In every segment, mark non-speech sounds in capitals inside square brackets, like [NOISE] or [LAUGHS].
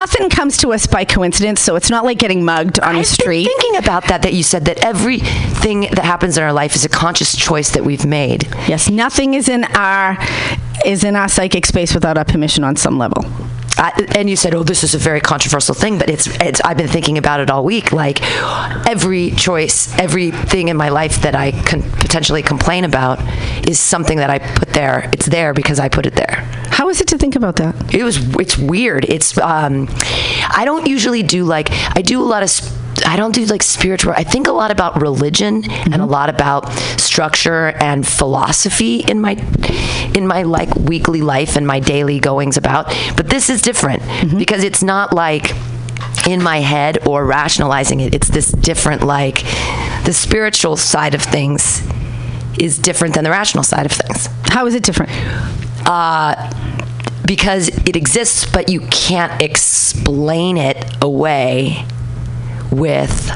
nothing comes to us by coincidence, so it's not like getting mugged on the I've street. been thinking about that. That you said that everything that happens in our life is a conscious choice that we've made. yes, nothing is in our is in our psychic space without our permission on some level. I, and you said, "Oh, this is a very controversial thing," but it's, it's. I've been thinking about it all week. Like every choice, everything in my life that I can potentially complain about is something that I put there. It's there because I put it there. How is it to think about that? It was. It's weird. It's. Um, I don't usually do like. I do a lot of. Sp- I don't do like spiritual. I think a lot about religion and a lot about structure and philosophy in my in my like weekly life and my daily goings about. But this is different because it's not like in my head or rationalizing it. It's this different like the spiritual side of things is different than the rational side of things How is it different? uh, because it exists, but you can't explain it away with.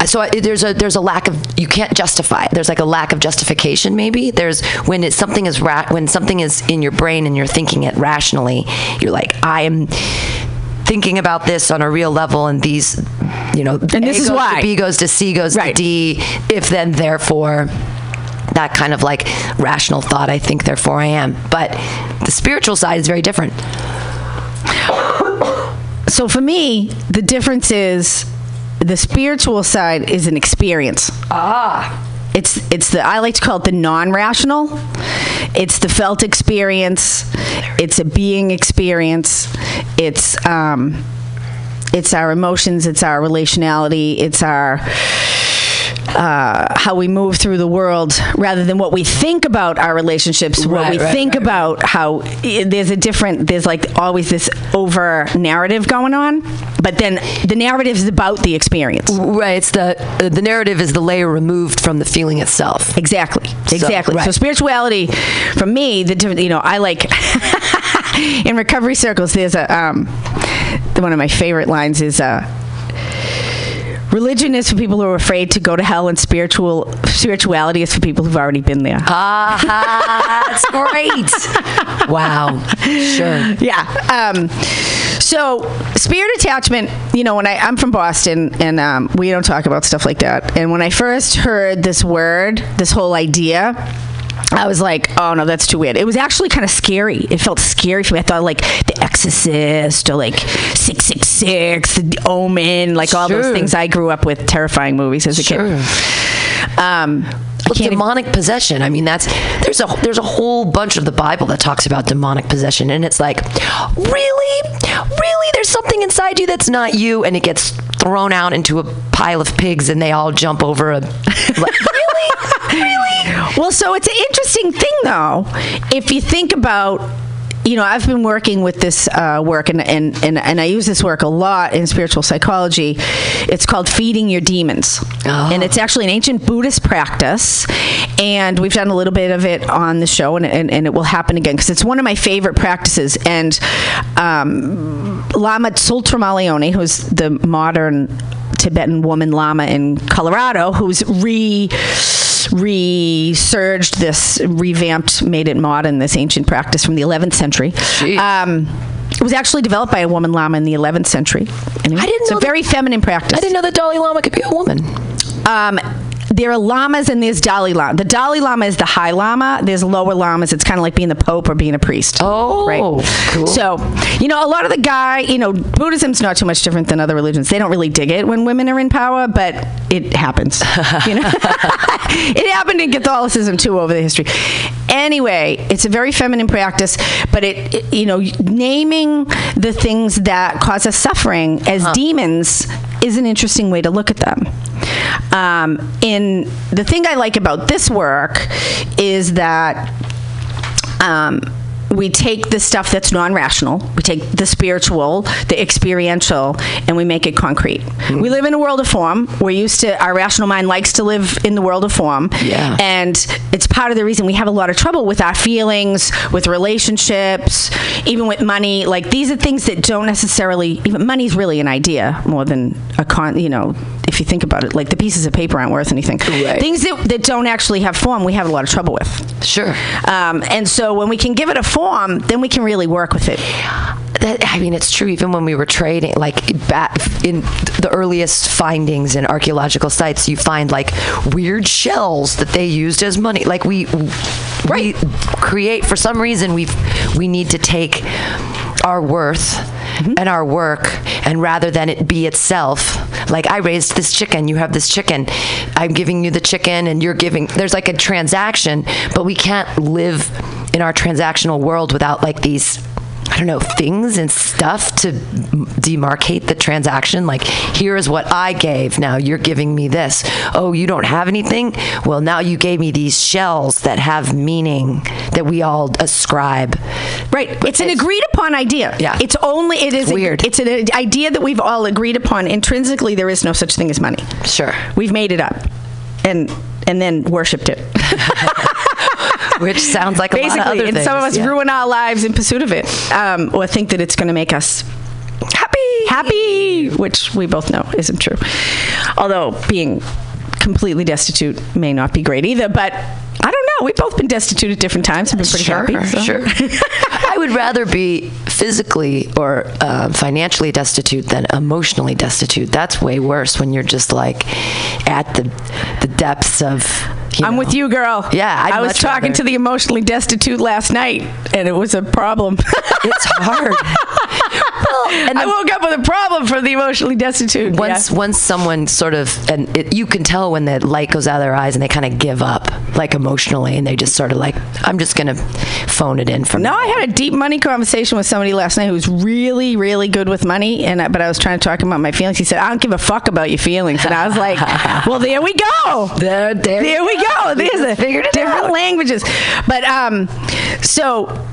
Uh, so I- there's a there's a lack of you can't justify it. There's like a lack of justification. Maybe there's when it's something is ra- when something is in your brain and you're thinking it rationally. You're like I am thinking about this on a real level, and these you know And this A is why. B goes to C goes Right. to D. If then therefore that kind of like rational thought i think therefore i am but the spiritual side is very different So for me, the difference is the spiritual side is an experience. ah It's it's the I like to call it the non-rational. It's the felt experience. It's a being experience. It's um, it's our emotions. It's our relationality. It's our uh, how we move through the world rather than what we think about our relationships what Right, we right, think right, about how i- there's a different there's like always this over narrative going on but then the narrative is about the experience right it's the the narrative is the layer removed from the feeling itself Exactly. Exactly. So, right. spirituality, for me, the different, you know, I like [LAUGHS] in recovery circles. There's a um, one of my favorite lines is uh, religion is for people who are afraid to go to hell, and spiritual spirituality is for people who've already been there. ah that's great wow sure Yeah. Um, so spirit attachment, you know, when I I'm from Boston and um, we don't talk about stuff like that. And when I first heard this word, this whole idea. I was like, oh no, that's too weird. It was actually kind of scary. It felt scary for me. I thought like The Exorcist or like 666, The Omen, like all those Sure. things I grew up with, terrifying movies as a Sure. kid. Um, I Well, can't even- demonic possession. I mean, that's there's a there's a whole bunch of the Bible that talks about demonic possession, and it's like, really, really, there's something inside you that's not you, and it gets thrown out into a pile of pigs, and they all jump over a. Like, [LAUGHS] really, really. Well, so it's an interesting thing, though. If you think about, you know, I've been working with this uh, work, and, and, and, and I use this work a lot in spiritual psychology. It's called feeding your demons. Oh. And it's actually an ancient Buddhist practice. And we've done a little bit of it on the show, and, and, and it will happen again because it's one of my favorite practices. And um, Lama Tsultrim Allione, who's the modern Tibetan woman Lama in Colorado, who's re resurged this, revamped, made it modern, this ancient practice from the 11th century. Um, it was actually developed by a woman Lama in the 11th century. Anyway, I didn't it's know a that- very feminine practice. I didn't know that Dalai Lama could be a woman. Um, there are lamas and there's Dalai Lama. The Dalai Lama is the high lama. There's lower lamas. It's kind of like being the pope or being a priest. Oh, right. cool. So, you know, a lot of the guy, you know, Buddhism's not too much different than other religions. They don't really dig it when women are in power, but it happens. you know, [LAUGHS] [LAUGHS] it happened in Catholicism too over the history. Anyway, it's a very feminine practice, but it, it- you know, naming the things that cause us suffering as demons is an interesting way to look at them. Um, in the thing I like about this work is that um, we take the stuff that's non-rational we take the spiritual the experiential and we make it concrete. We live in a world of form. We're used to our rational mind likes to live in the world of form. Yeah. and it's part of the reason we have a lot of trouble with our feelings with relationships even with money. Like these are things that don't necessarily even money's really an idea more than a con you know if you think about it. Like the pieces of paper aren't worth anything. Right. things that, that don't actually have form we have a lot of trouble with. Sure. um, and so when we can give it a form, then we can really work with it. that, I mean, it's true. Even when we were trading, like back in the earliest findings in archaeological sites, you find like weird shells that they used as money. Like we, we create for some reason we we need to take our worth Mm-hmm. and our work and rather than it be itself like i raised this chicken you have this chicken i'm giving you the chicken and you're giving there's like a transaction but we can't live in our transactional world without like these I don't know, things and stuff to demarcate the transaction. Like, here is what I gave. Now you're giving me this. Oh, you don't have anything? Well, now you gave me these shells that have meaning that we all ascribe. Right. It's an agreed upon idea. Yeah. It's only it is Weird. it's an idea that we've all agreed upon. Intrinsically, there is no such thing as money. Sure. We've made it up, and and then worshipped it. [LAUGHS] Which sounds like a lot of Basically, other and things. some of us yeah. ruin our lives in pursuit of it, um, or think that it's going to make us happy. happy, which we both know isn't true. Although being completely destitute may not be great either, but I don't know. We've both been destitute at different times and been pretty sure, happy. so. Sure. [LAUGHS] I would rather be physically or uh, financially destitute than emotionally destitute. That's way worse when you're just like at the the depths of. I'm know. with you, girl. Yeah, I'd I was talking rather- to the emotionally destitute last night, and it was a problem. [LAUGHS] It's hard. well, [LAUGHS] and I woke up with a problem for the emotionally destitute. once Yeah. once someone sort of and it, you can tell when the light goes out of their eyes and they kind of give up, like emotionally, and they just sort of like, I'm just gonna phone it in from No, now I had a deep money conversation with somebody last night who was really, really good with money, and I, but I was trying to talk about my feelings. He said, "I don't give a fuck about your feelings," and I was like, [LAUGHS] "Well, there we go. There, there, There we go. There's a figured different out. languages." But um, so.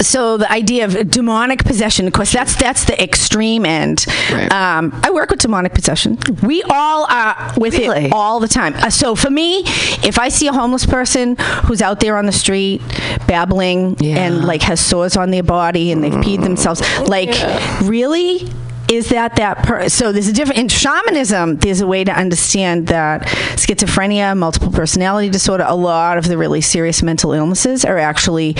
So the idea of demonic possession, of course, that's that's the extreme end. Right. Um, I work with demonic possession. We all are with Really? it all the time. Uh, so for me, if I see a homeless person who's out there on the street babbling Yeah. and like has sores on their body and they've peed themselves, like really. Is that that per- so? There's a different in shamanism. There's a way to understand that schizophrenia, multiple personality disorder, a lot of the really serious mental illnesses are actually,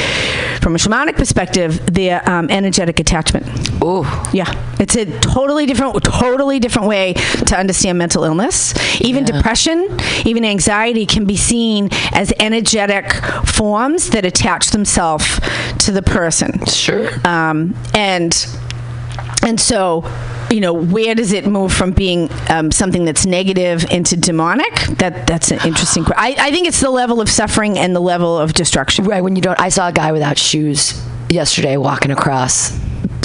from a shamanic perspective, they're um, energetic attachment. Ooh. Yeah, it's a totally different, totally different way to understand mental illness. Even depression, even anxiety can be seen as energetic forms that attach themselves to the person. Sure. Um, and and so, you know, where does it move from being um, something that's negative into demonic? That that's an interesting. que- I, I think it's the level of suffering and the level of destruction. Right when you don't. I saw a guy without shoes yesterday walking across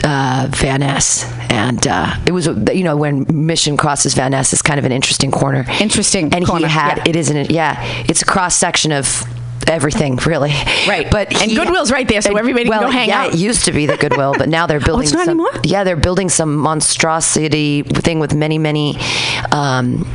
uh, Van Ness, and uh, it was a- you know when Mission crosses Van Ness is kind of an interesting corner. Interesting and corner, he had yeah. it isn't it? Yeah, it's a cross section of everything really Right. but And he- Goodwill's right there, so everybody can go hang yeah, out. Oh, it used to be the goodwill but now they're [LAUGHS] building it's not some, anymore? yeah they're building some monstrosity thing with many many um,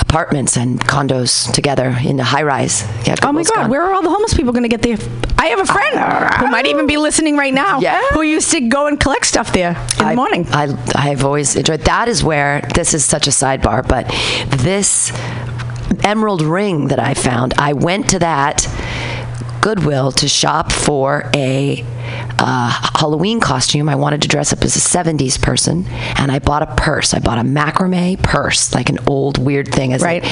apartments and condos together in the high rise yeah Oh my God, gone. where are all the homeless people going to get the? I have a friend who might even be listening right now Yeah. who used to go and collect stuff there in I, the morning. I I've always enjoyed. That is where this is such a sidebar, but this emerald ring that I found, I went to that Goodwill to shop for a uh, Halloween costume. I wanted to dress up as a 70s person, and I bought a purse. I bought a macrame purse, like an old weird thing. As Right.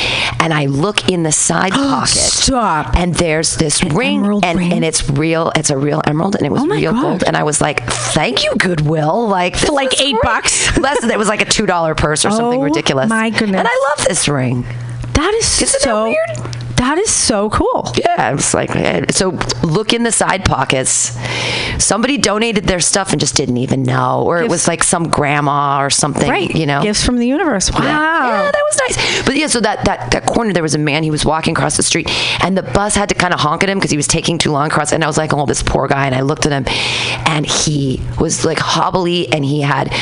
and I look in the side [GASPS] pocket. Stop. And there's this ring, and, ring? and it's real. It's a real emerald, and it was Oh real God. gold. And I was like, "Thank you, Goodwill." Like for like eight bucks? Less than it was like a two dollar purse or something Oh, ridiculous. my goodness. And I love this ring. That is Isn't that so weird? That is so cool. Yeah, I was like, eh, so look in the side pockets. Somebody donated their stuff and just didn't even know, or it was like some grandma or something. Right. You know. Gifts from the universe. Wow. Yeah. Yeah, that was nice. But yeah, so that, that, that corner, there was a man, he was walking across the street, and the bus had to kind of honk at him because he was taking too long across. And I was like, oh, this poor guy. And I looked at him, and he was like hobbly, and he had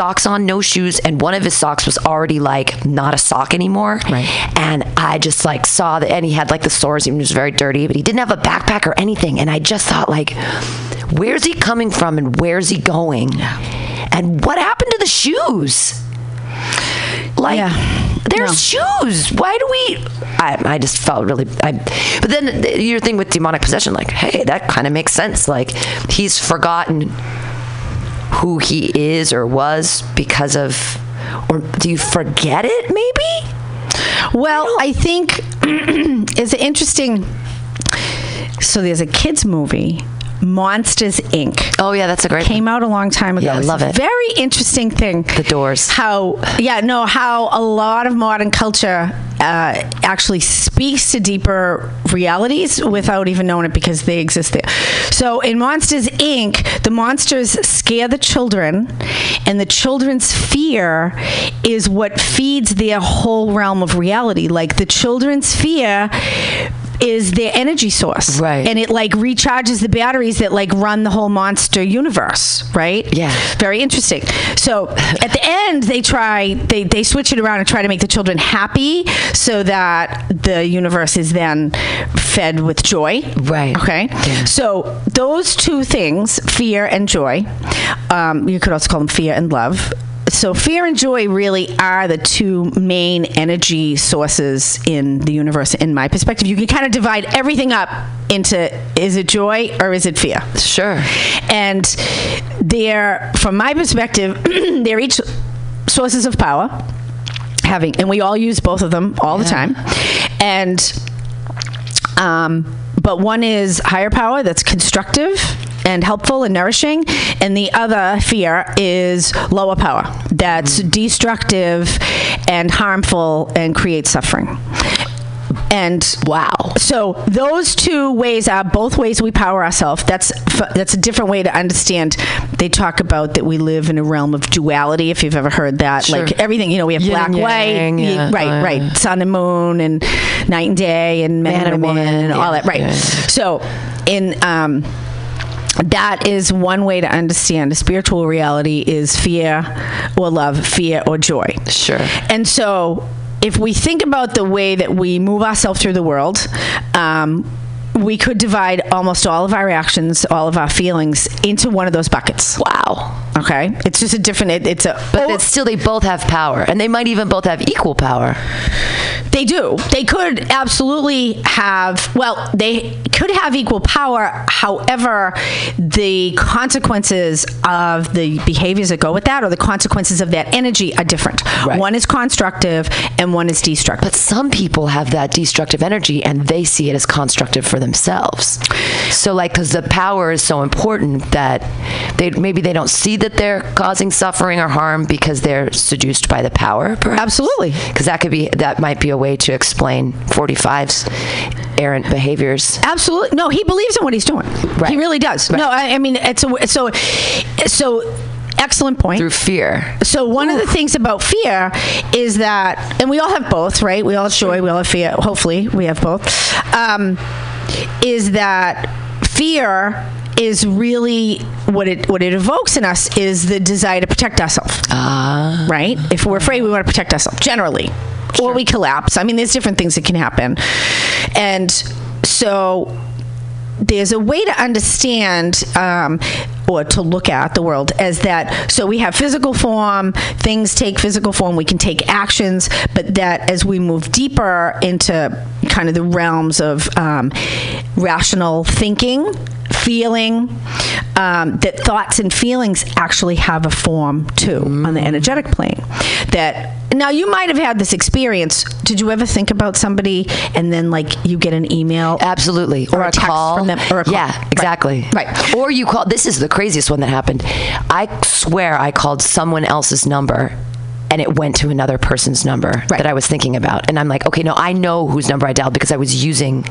socks on, no shoes, and one of his socks was already like not a sock anymore. Right. And I just like saw that, and he had like the sores, he was very dirty, but he didn't have a backpack or anything. And I just thought, like, where's he coming from and where's he going? And what happened to the shoes? Like, Yeah. there's No. shoes. Why do we? I, I just felt really. I, but then th- your thing with demonic possession, like, hey, that kind of makes sense. Like, he's forgotten who he is or was because of, or do you forget it maybe? Well, I think [CLEARS THROAT] it's interesting. So there's a kids movie, Monsters Inc. Oh yeah, that's a great. Came out a long time ago. Yeah, I love it. Very interesting thing. The Doors. How yeah no how a lot of modern culture uh, actually speaks to deeper realities without even knowing it because they exist there. So in Monsters Inc., the monsters scare the children, and the children's fear is what feeds their whole realm of reality. Like the children's fear is their energy source Right. and it like recharges the batteries that like run the whole monster universe right Yeah. very interesting so at the end they try they, they switch it around and try to make the children happy so that the universe is then fed with joy Right. okay Yeah. so those two things fear and joy um, you could also call them fear and love so fear and joy really are the two main energy sources in the universe in my perspective. You can kind of divide everything up into is it joy or is it fear? Sure. and they're from my perspective [CLEARS THROAT] they're each sources of power having and we all use both of them all the time. And um, but one is higher power that's constructive and helpful and nourishing and the other fear is lower power that's destructive and harmful and creates suffering and Wow. so those two ways are both ways we power ourselves. That's f- that's a different way to understand. They talk about that we live in a realm of duality. If you've ever heard that, Sure. like everything, you know, we have Yin black, and white, yang, y- yeah. right, Uh, right, sun and moon, and night and day, and man, Man and and woman, woman, and all yeah, that, right? So in um, that is one way to understand a spiritual reality is fear or love, fear or joy. Sure. And so, if we think about the way that we move ourselves through the world, um, we could divide almost all of our reactions, all of our feelings into one of those buckets. Wow. Okay, it's just a different. It, it's a. But oh, it's still, they both have power, and they might even both have equal power. They do. They could absolutely have, well, they could have equal power. However, the consequences of the behaviors that go with that or the consequences of that energy are different. Right. One is constructive and one is destructive. But some people have that destructive energy and they see it as constructive for themselves. So, like, because the power is so important that they maybe they don't see that they're causing suffering or harm because they're seduced by the power. Perhaps. Absolutely. Because that could be that might be a way to explain 45's errant behaviors. Absolutely. No, he believes in what he's doing. Right. He really does. Right. No, I, I mean, it's a, so, so excellent point. Through fear. So one of the things about fear is that, and we all have both, right? We all have joy, we all have fear. Hopefully, we have both. Um, is that fear is really what it what it evokes in us is the desire to protect ourselves. Ah. right? If we're afraid, we want to protect ourselves generally, or we collapse. I mean, there's different things that can happen, and so there's a way to understand um, or to look at the world as that so we have physical form things take physical form we can take actions but that as we move deeper into kind of the realms of um, rational thinking feeling um, that thoughts and feelings actually have a form too on the energetic plane. That now you might have had this experience did you ever think about somebody and then like you get an email Absolutely. Or Or, a call. from them, or a call. Yeah, Right. exactly. Right. Or you call. This is the craziest one that happened. I swear I called someone else's number. And it went to another person's number Right. that I was thinking about. And I'm like, okay, no, I know whose number I dialed because I was using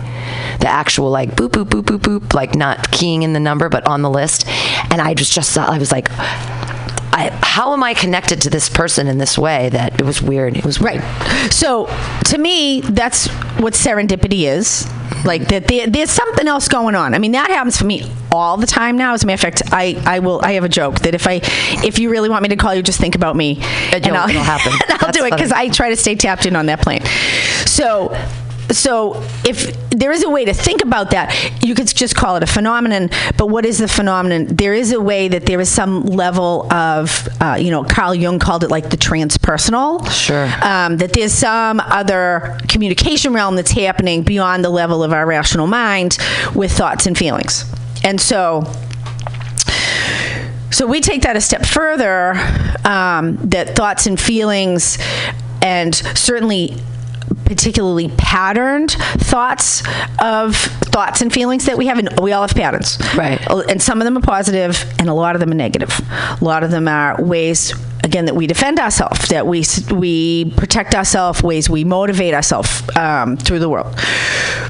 the actual like boop, boop, boop, boop, boop, like not keying in the number, but on the list. And I just, just saw, I was like, I, how am I connected to this person in this way that it was weird? It was weird. Right. So to me, that's what serendipity is. Like that, there, there's something else going on. I mean, that happens for me all the time now. As a matter of fact, I, I will. I have a joke that if I, if you really want me to call you, just think about me, and I'll, it'll happen. [LAUGHS] and I'll That's do it because. I try to stay tapped in on that plane. So. So, if there is a way to think about that, you could just call it a phenomenon. But what is the phenomenon? There is a way that there is some level of, uh, you know, Carl Jung called it like the transpersonal Sure. um, that there's some other communication realm that's happening beyond the level of our rational mind with thoughts and feelings. And so So we take that a step further um, that thoughts and feelings, and certainly particularly patterned thoughts of thoughts and feelings that we have and we all have patterns. Right. and some of them are positive and a lot of them are negative. A lot of them are ways again that we defend ourselves that we we protect ourselves ways we motivate ourselves um, through the world.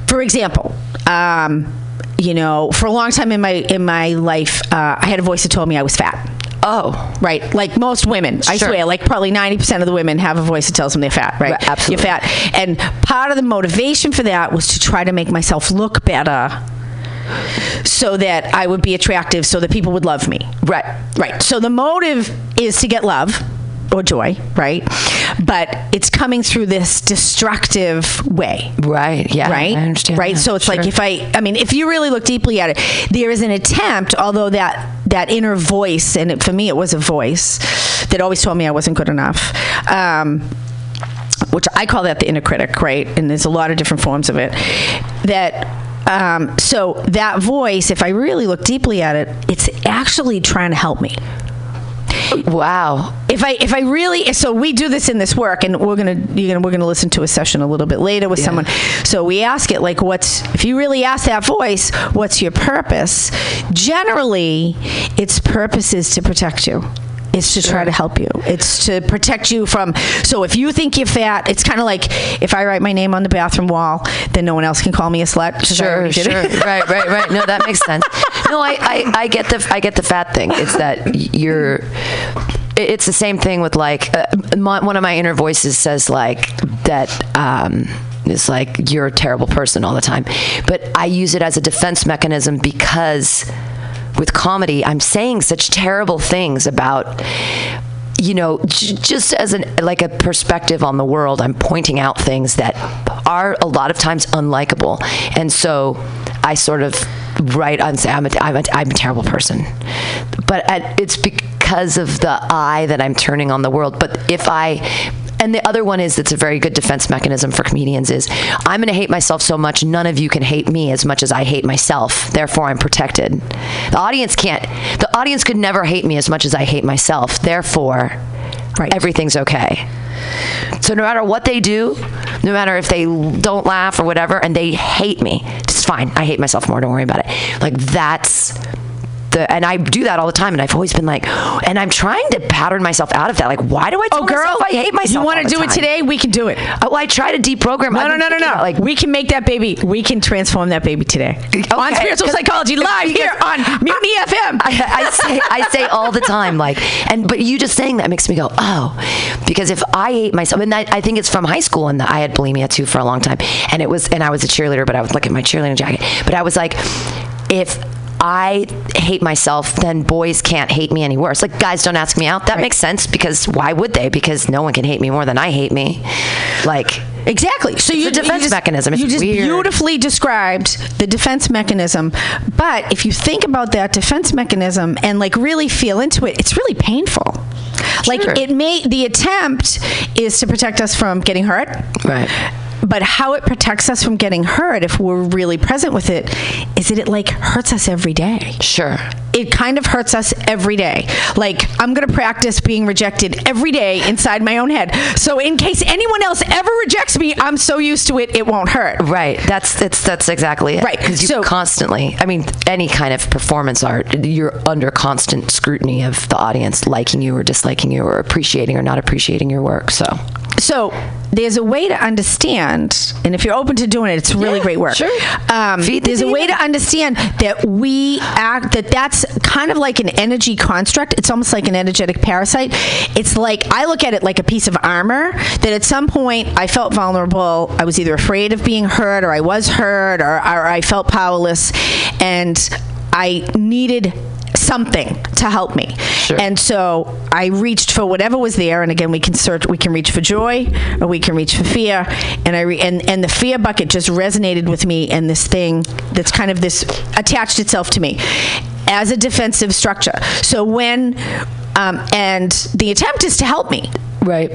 For example um, you know for a long time in my in my life uh, i had a voice that told me i was fat Oh, Right, like most women, I Sure. swear, like probably 90% of the women have a voice that tells them they're fat, right? Right, absolutely. You're fat. And part of the motivation for that was to try to make myself look better so that I would be attractive, so that people would love me. right. Right. So the motive is to get love or joy, right? But it's coming through this destructive way Right. Yeah. right I understand. right that. so it's like if i i mean if you really look deeply at it there is an attempt although that that inner voice and it, for me it was a voice that always told me i wasn't good enough um, which i call that the inner critic right and there's a lot of different forms of it that um, so that voice if i really look deeply at it it's actually trying to help me Wow. if I if I really so we do this in this work and we're gonna you're gonna we're gonna listen to a session a little bit later with Yeah. someone. So we ask it like what's if you really ask that voice, what's your purpose? Generally, its purpose is to protect you. It's to try to help you. It's to protect you from. So if you think you're fat, it's kind of like if I write my name on the bathroom wall, then no one else can call me a slut. 'cause I Sure, already did sure. it. right, right, right. No, that makes sense. No, I, I, I get the, I get the fat thing. It's that you're. it- It's the same thing with like uh, my, one of my inner voices says like that. Um, is like you're a terrible person all the time, but I use it as a defense mechanism because with comedy, I'm saying such terrible things about you know, j- just as an like a perspective on the world, I'm pointing out things that are a lot of times unlikable, and so I sort of write on say I'm a, I'm a, I'm a terrible person, but it's because of the eye that I'm turning on the world. But if I and the other one is that's a very good defense mechanism for comedians is I'm going to hate myself so much none of you can hate me as much as I hate myself. Therefore I'm protected. The audience can't the audience could never hate me as much as I hate myself. Therefore Right. everything's okay. So no matter what they do, no matter if they don't laugh or whatever and they hate me, it's fine. I hate myself more, don't worry about it. Like that's the, and I do that all the time, and I've always been like, and I'm trying to pattern myself out of that. Like, why do I tell Oh, girl, myself I hate myself? You want to do it today? We can do it. Oh, I try to deprogram. No, no, no, no, no. about, Like we can make that baby. We can transform that baby today on spiritual psychology live here on [LAUGHS] Mutiny FM. I, I say I say all the time, like, and but you just saying that makes me go, oh, because if I hate myself, and I, I think it's from high school, and I had bulimia too for a long time, and it was, and I was a cheerleader, but I would look at my cheerleading jacket, but I was like, if I hate myself, then boys can't hate me any worse. Like guys don't ask me out. That makes sense because why would they? Because no one can hate me more than I hate me. Like Exactly. So you a defense you just, mechanism. It's you just weird. beautifully described the defense mechanism. But if you think about that defense mechanism and like really feel into it, it's really painful. Like it may the attempt is to protect us from getting hurt. Right. But how it protects us from getting hurt if we're really present with it is that it like hurts us every day sure. it kind of hurts us every day. Like, I'm going to practice being rejected every day inside my own head. So, in case anyone else ever rejects me, I'm so used to it, it won't hurt. Right. That's that's that's exactly it. Right. Because you So- constantly. I mean, any kind of performance art, you're under constant scrutiny of the audience liking you or disliking you or appreciating or not appreciating your work. So. So, there's a way to understand, and if you're open to doing it, it's really Yeah, great work. sure. Um, the there's a way to understand that we act, that that's kind of like an energy construct. It's almost like an energetic parasite. It's like, I look at it like a piece of armor that at some point I felt vulnerable. I was either afraid of being hurt, or I was hurt, or, or I felt powerless, and I needed something to help me. Sure. And so I reached for whatever was there, and again, we can search. We can reach for joy, or we can reach for fear. And I re- and and the fear bucket just resonated with me, and this thing that's kind of this attached itself to me as a defensive structure. So when um, and the attempt is to help me. Right.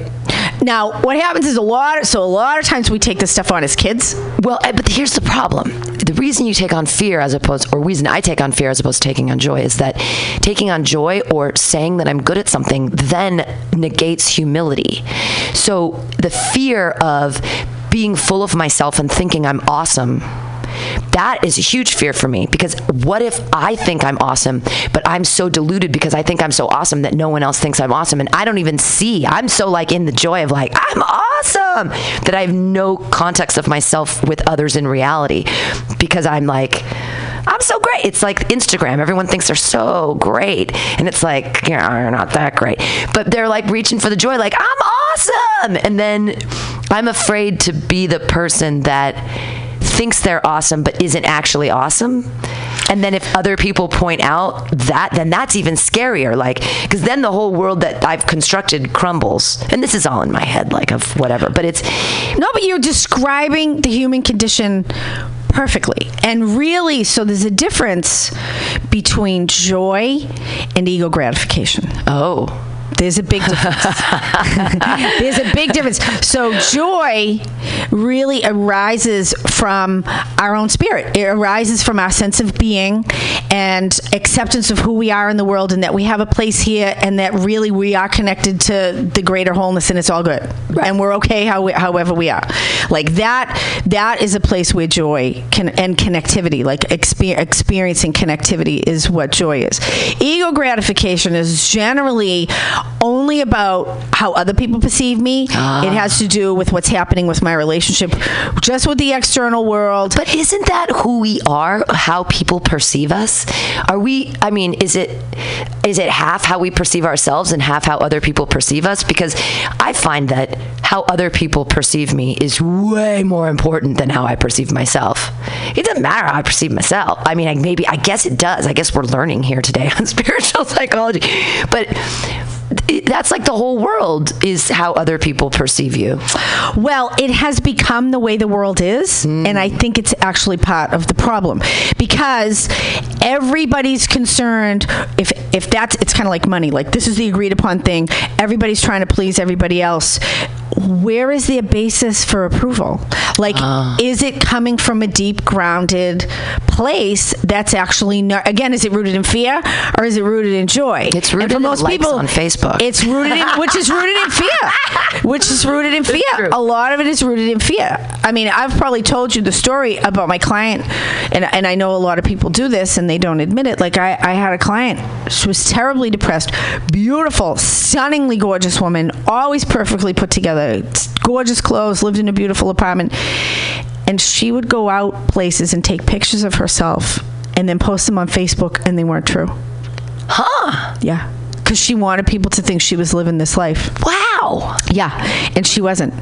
Now, what happens is a lot. So a lot of times we take this stuff on as kids. Well, eh, but here's the problem. The reason you take on fear as opposed, or reason I take on fear as opposed to taking on joy is that taking on joy or saying that I'm good at something then negates humility. So the fear of being full of myself and thinking I'm awesome that is a huge fear for me because what if I think I'm awesome, but I'm so deluded because I think I'm so awesome that no one else thinks I'm awesome and I don't even see. I'm so like in the joy of like, I'm awesome that I have no context of myself with others in reality because I'm like, I'm so great. It's like Instagram. Everyone thinks they're so great. And it's like, yeah, you're not that great. But they're like reaching for the joy, like, I'm awesome. And then I'm afraid to be the person that thinks they're awesome but isn't actually awesome and then if other people point out that then that's even scarier like because then the whole world that i've constructed crumbles and this is all in my head like of whatever but it's No, but you're describing the human condition perfectly. And really, so there's a difference between joy and ego gratification. oh There's a big difference. [LAUGHS] There's a big difference. So joy really arises from our own spirit. It arises from our sense of being and acceptance of who we are in the world and that we have a place here and that really we are connected to the greater wholeness and it's all good. And we're okay how we, however we are. Like that that is a place where joy can and connectivity, like exper- experiencing connectivity is what joy is. Ego gratification is generally only about how other people perceive me. Ah. It has to do with what's happening with my relationship just with the external world. But isn't that who we are? How people perceive us? Are we? I mean, is it is it half how we perceive ourselves and half how other people perceive us? Because I find that how other people perceive me is way more important than how I perceive myself. It doesn't matter how I perceive myself. I mean, I, maybe I guess it does. I guess we're learning here today [LAUGHS] on spiritual psychology, but. That's like the whole world is how other people perceive you. Well, it has become the way the world is, hmm. and I think it's actually part of the problem because everybody's concerned if if that's it's kind of like money. Like this is the agreed upon thing. Everybody's trying to please everybody else. Where is the basis for approval? Like, ah. is it coming from a deep grounded place that's actually not, again, is it rooted in fear or is it rooted in joy? It's And rooted for in most likes people on Facebook. It's rooted in, which is rooted in fear, [LAUGHS] which is rooted in fear. A lot of it is rooted in fear. I mean, I've probably told you the story about my client, and, and I know a lot of people do this and they don't admit it. Like, I, I had a client, she was terribly depressed, beautiful, stunningly gorgeous woman, always perfectly put together, gorgeous clothes, lived in a beautiful apartment. And she would go out places and take pictures of herself and then post them on Facebook, and they weren't true. Huh? Yeah. Because she wanted people to think she was living this life. Wow. Yeah, and she wasn't.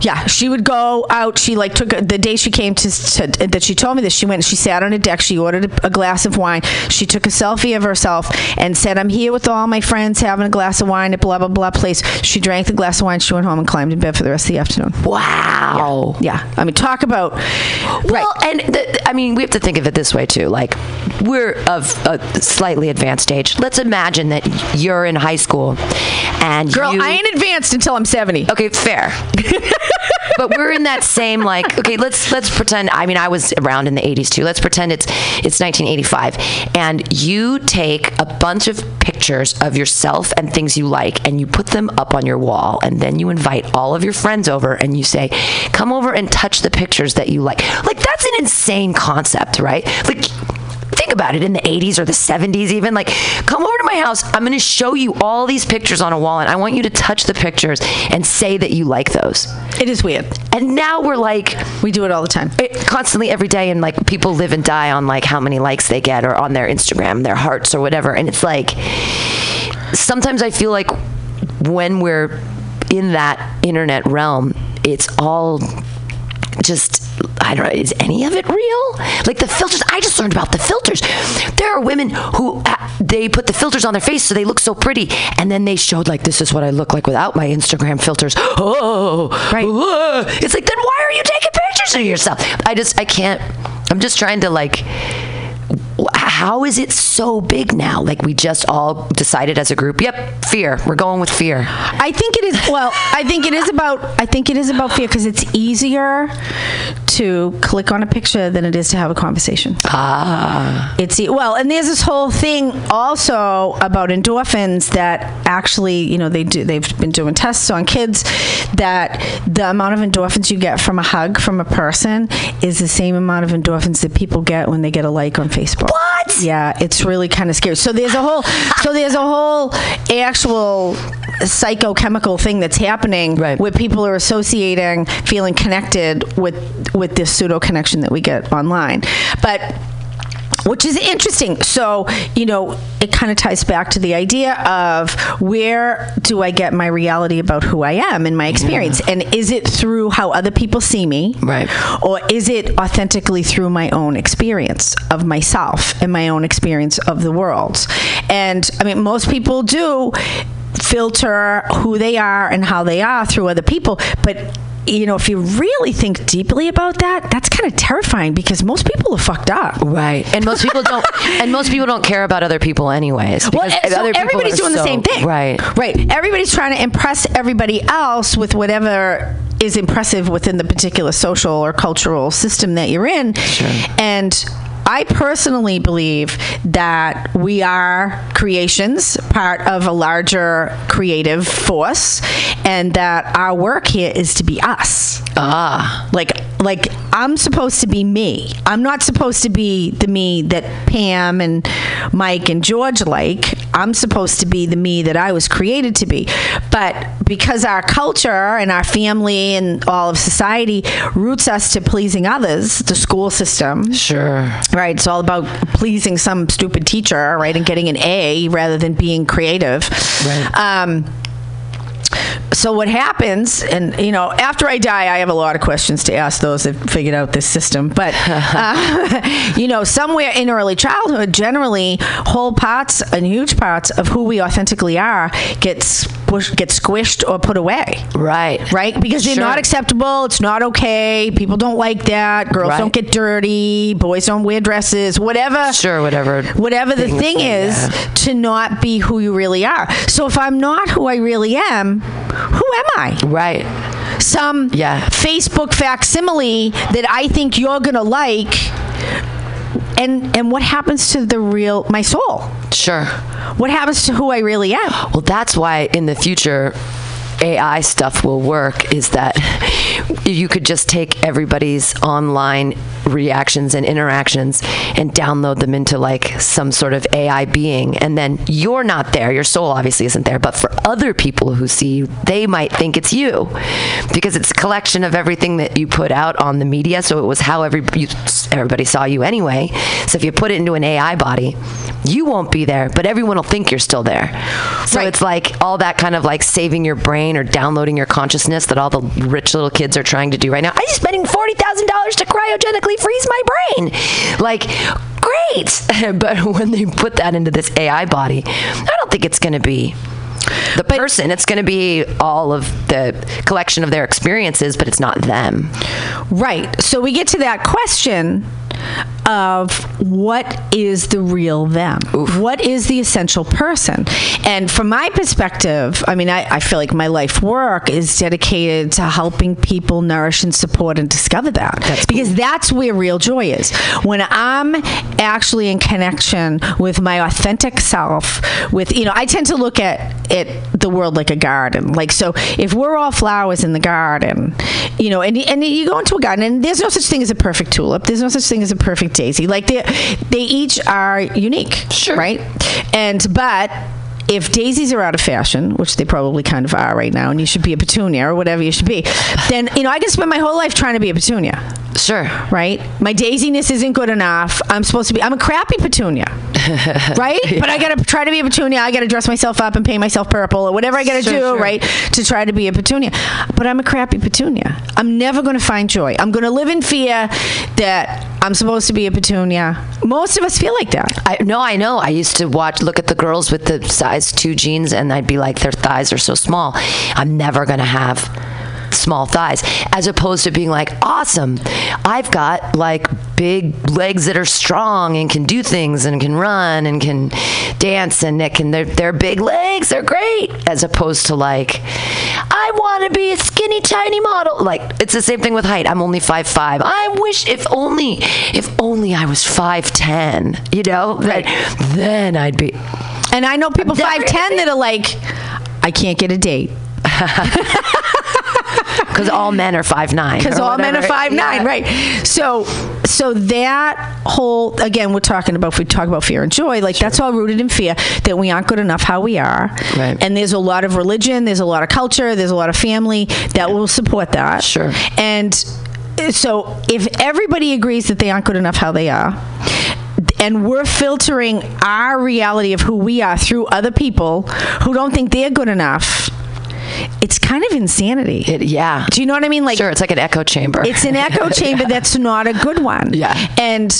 Yeah, she would go out. She like took a, the day she came to, to that she told me this. She went. She sat on a deck. She ordered a, a glass of wine. She took a selfie of herself and said, "I'm here with all my friends having a glass of wine at blah blah blah place." She drank the glass of wine. She went home and climbed in bed for the rest of the afternoon. Wow. Yeah, I mean, talk about Well, and the, I mean, we have to think of it this way too. Like, we're of a slightly advanced age. Let's imagine that you're in high school, and Girl, you, I ain't advanced until I'm 70. Okay, fair. [LAUGHS] but we're in that same like okay, let's let's pretend I mean I was around in the 80s too. Let's pretend it's it's 1985 and you take a bunch of pictures of yourself and things you like and you put them up on your wall and then you invite all of your friends over and you say, "Come over and touch the pictures that you like." Like that's an insane concept, right? Like think about it in the 80s or the 70s even like come over to my house i'm going to show you all these pictures on a wall and i want you to touch the pictures and say that you like those It is weird. and now we're like We do it all the time. it, constantly every day and like people live and die on like how many likes they get or on their instagram their hearts or whatever and it's like sometimes i feel like when we're in that internet realm it's all just I don't know. Is any of it real? Like the filters. I just learned about the filters. There are women who uh, they put the filters on their face so they look so pretty, and then they showed like this is what I look like without my Instagram filters. [GASPS] Oh, Right. uh, It's like then why are you taking pictures of yourself? I just I can't. I'm just trying to like. How is it so big now? Like we just all decided as a group, yep, fear. We're going with fear. I think it is. Well, I think it is about. I think it is about fear because it's easier to click on a picture than it is to have a conversation. Ah. It's well, and there's this whole thing also about endorphins that actually, you know, they do. They've been doing tests on kids that the amount of endorphins you get from a hug from a person is the same amount of endorphins that people get when they get a like on Facebook. What? Yeah, it's really kind of scary. So there's a whole, so there's a whole actual psychochemical thing that's happening Right. where people are associating feeling connected with with this pseudo connection that we get online, but which is interesting. So, you know, it kind of ties back to the idea of where do I get my reality about who I am and my experience? And is it through how other people see me? Right. Or is it authentically through my own experience of myself and my own experience of the world? And I mean, most people do filter who they are and how they are through other people, but you know, if you really think deeply about that, that's kind of terrifying because most people are fucked up. Right. And most people don't [LAUGHS] and most people don't care about other people anyways. Well, so other people everybody's doing the same thing. Right. Right. Everybody's trying to impress everybody else with whatever is impressive within the particular social or cultural system that you're in. Sure. And I personally believe that we are creations, part of a larger creative force, and that our work here is to be us. Ah. Like, like I'm supposed to be me. I'm not supposed to be the me that Pam and Mike and George like. I'm supposed to be the me that I was created to be. But because our culture and our family and all of society roots us to pleasing others, the school system, Sure. Right, it's all about pleasing some stupid teacher, right, and getting an A rather than being creative. Right. Um, so what happens, and you know, after I die, I have a lot of questions to ask those that figured out this system. But [LAUGHS] uh, [LAUGHS] you know, somewhere in early childhood, generally, whole parts and huge parts of who we authentically are get squish, get squished or put away Right. right? Because they're Sure. not acceptable. It's not okay. People don't like that. Girls Right. don't get dirty. Boys don't wear dresses. Whatever. Sure, whatever Whatever the thing is, yeah. to not be who you really are. So if I'm not who I really am, who am I? Right. Some Yeah. Facebook facsimile that I think you're gonna like. And and what happens to the real my soul? Sure. What happens to who I really am? Well, that's why in the future AI stuff will work is that you could just take everybody's online reactions and interactions and download them into like some sort of AI being and then you're not there your soul obviously isn't there but for other people who see you they might think it's you because it's a collection of everything that you put out on the media so it was how every, you, everybody saw you anyway so if you put it into an AI body you won't be there but everyone will think you're still there so Right. it's like all that kind of like saving your brain or downloading your consciousness that all the rich little kids are trying to do right now. I'm spending forty thousand dollars to cryogenically freeze my brain. Like, great. [LAUGHS] but when they put that into this AI body, I don't think it's going to be the person. It's going to be all of the collection of their experiences, but it's not them. Right. So we get to that question of what is the real them? What is the essential person? And from my perspective, I mean, I, I feel like my life work is dedicated to helping people nourish and support and discover that. That's because that's where real joy is. When I'm actually in connection with my authentic self, with, you know, I tend to look at it, the world like a garden. Like, so if we're all flowers in the garden, you know, and, and you go into a garden and there's no such thing as a perfect tulip, there's no such thing as a perfect daisy. Like, they, they each are unique. Sure. Right? And, but, if daisies are out of fashion, which they probably kind of are right now, and you should be a petunia or whatever you should be, then you know I can spend my whole life trying to be a petunia, Sure. right? My daisiness isn't good enough. I'm supposed to be. I'm a crappy petunia, [LAUGHS] right? But I got to try to be a petunia. I got to dress myself up and paint myself purple or whatever I got to Sure, do, sure. right, to try to be a petunia. But I'm a crappy petunia. I'm never going to find joy. I'm going to live in fear that I'm supposed to be a petunia. Most of us feel like that. I no, I know. I used to watch, look at the girls with the size two jeans, and I'd be like, their thighs are so small. I'm never gonna have small thighs, as opposed to being like, awesome, I've got like big legs that are strong and can do things and can run and can dance and that can they're, they're big legs, they're great, as opposed to like, I want to be a skinny tiny model. Like it's the same thing with height. I'm only five five. I wish if only if only I was five ten. You know, right. then I'd be. And I know people five ten that are like, I can't get a date. [LAUGHS] Because all men are five nine. because all men are five nine, right? So, so that whole again, we're talking about if we talk about fear and joy, like that's all rooted in fear that we aren't good enough how we are, Right. And there's a lot of religion, there's a lot of culture, there's a lot of family that will support that, Sure. And so, if everybody agrees that they aren't good enough how they are. And we're filtering our reality of who we are through other people who don't think they're good enough. It's kind of insanity. It, yeah. Do you know what I mean? Like, Sure, it's like an echo chamber. it's an echo [LAUGHS] chamber that's not a good one. Yeah. And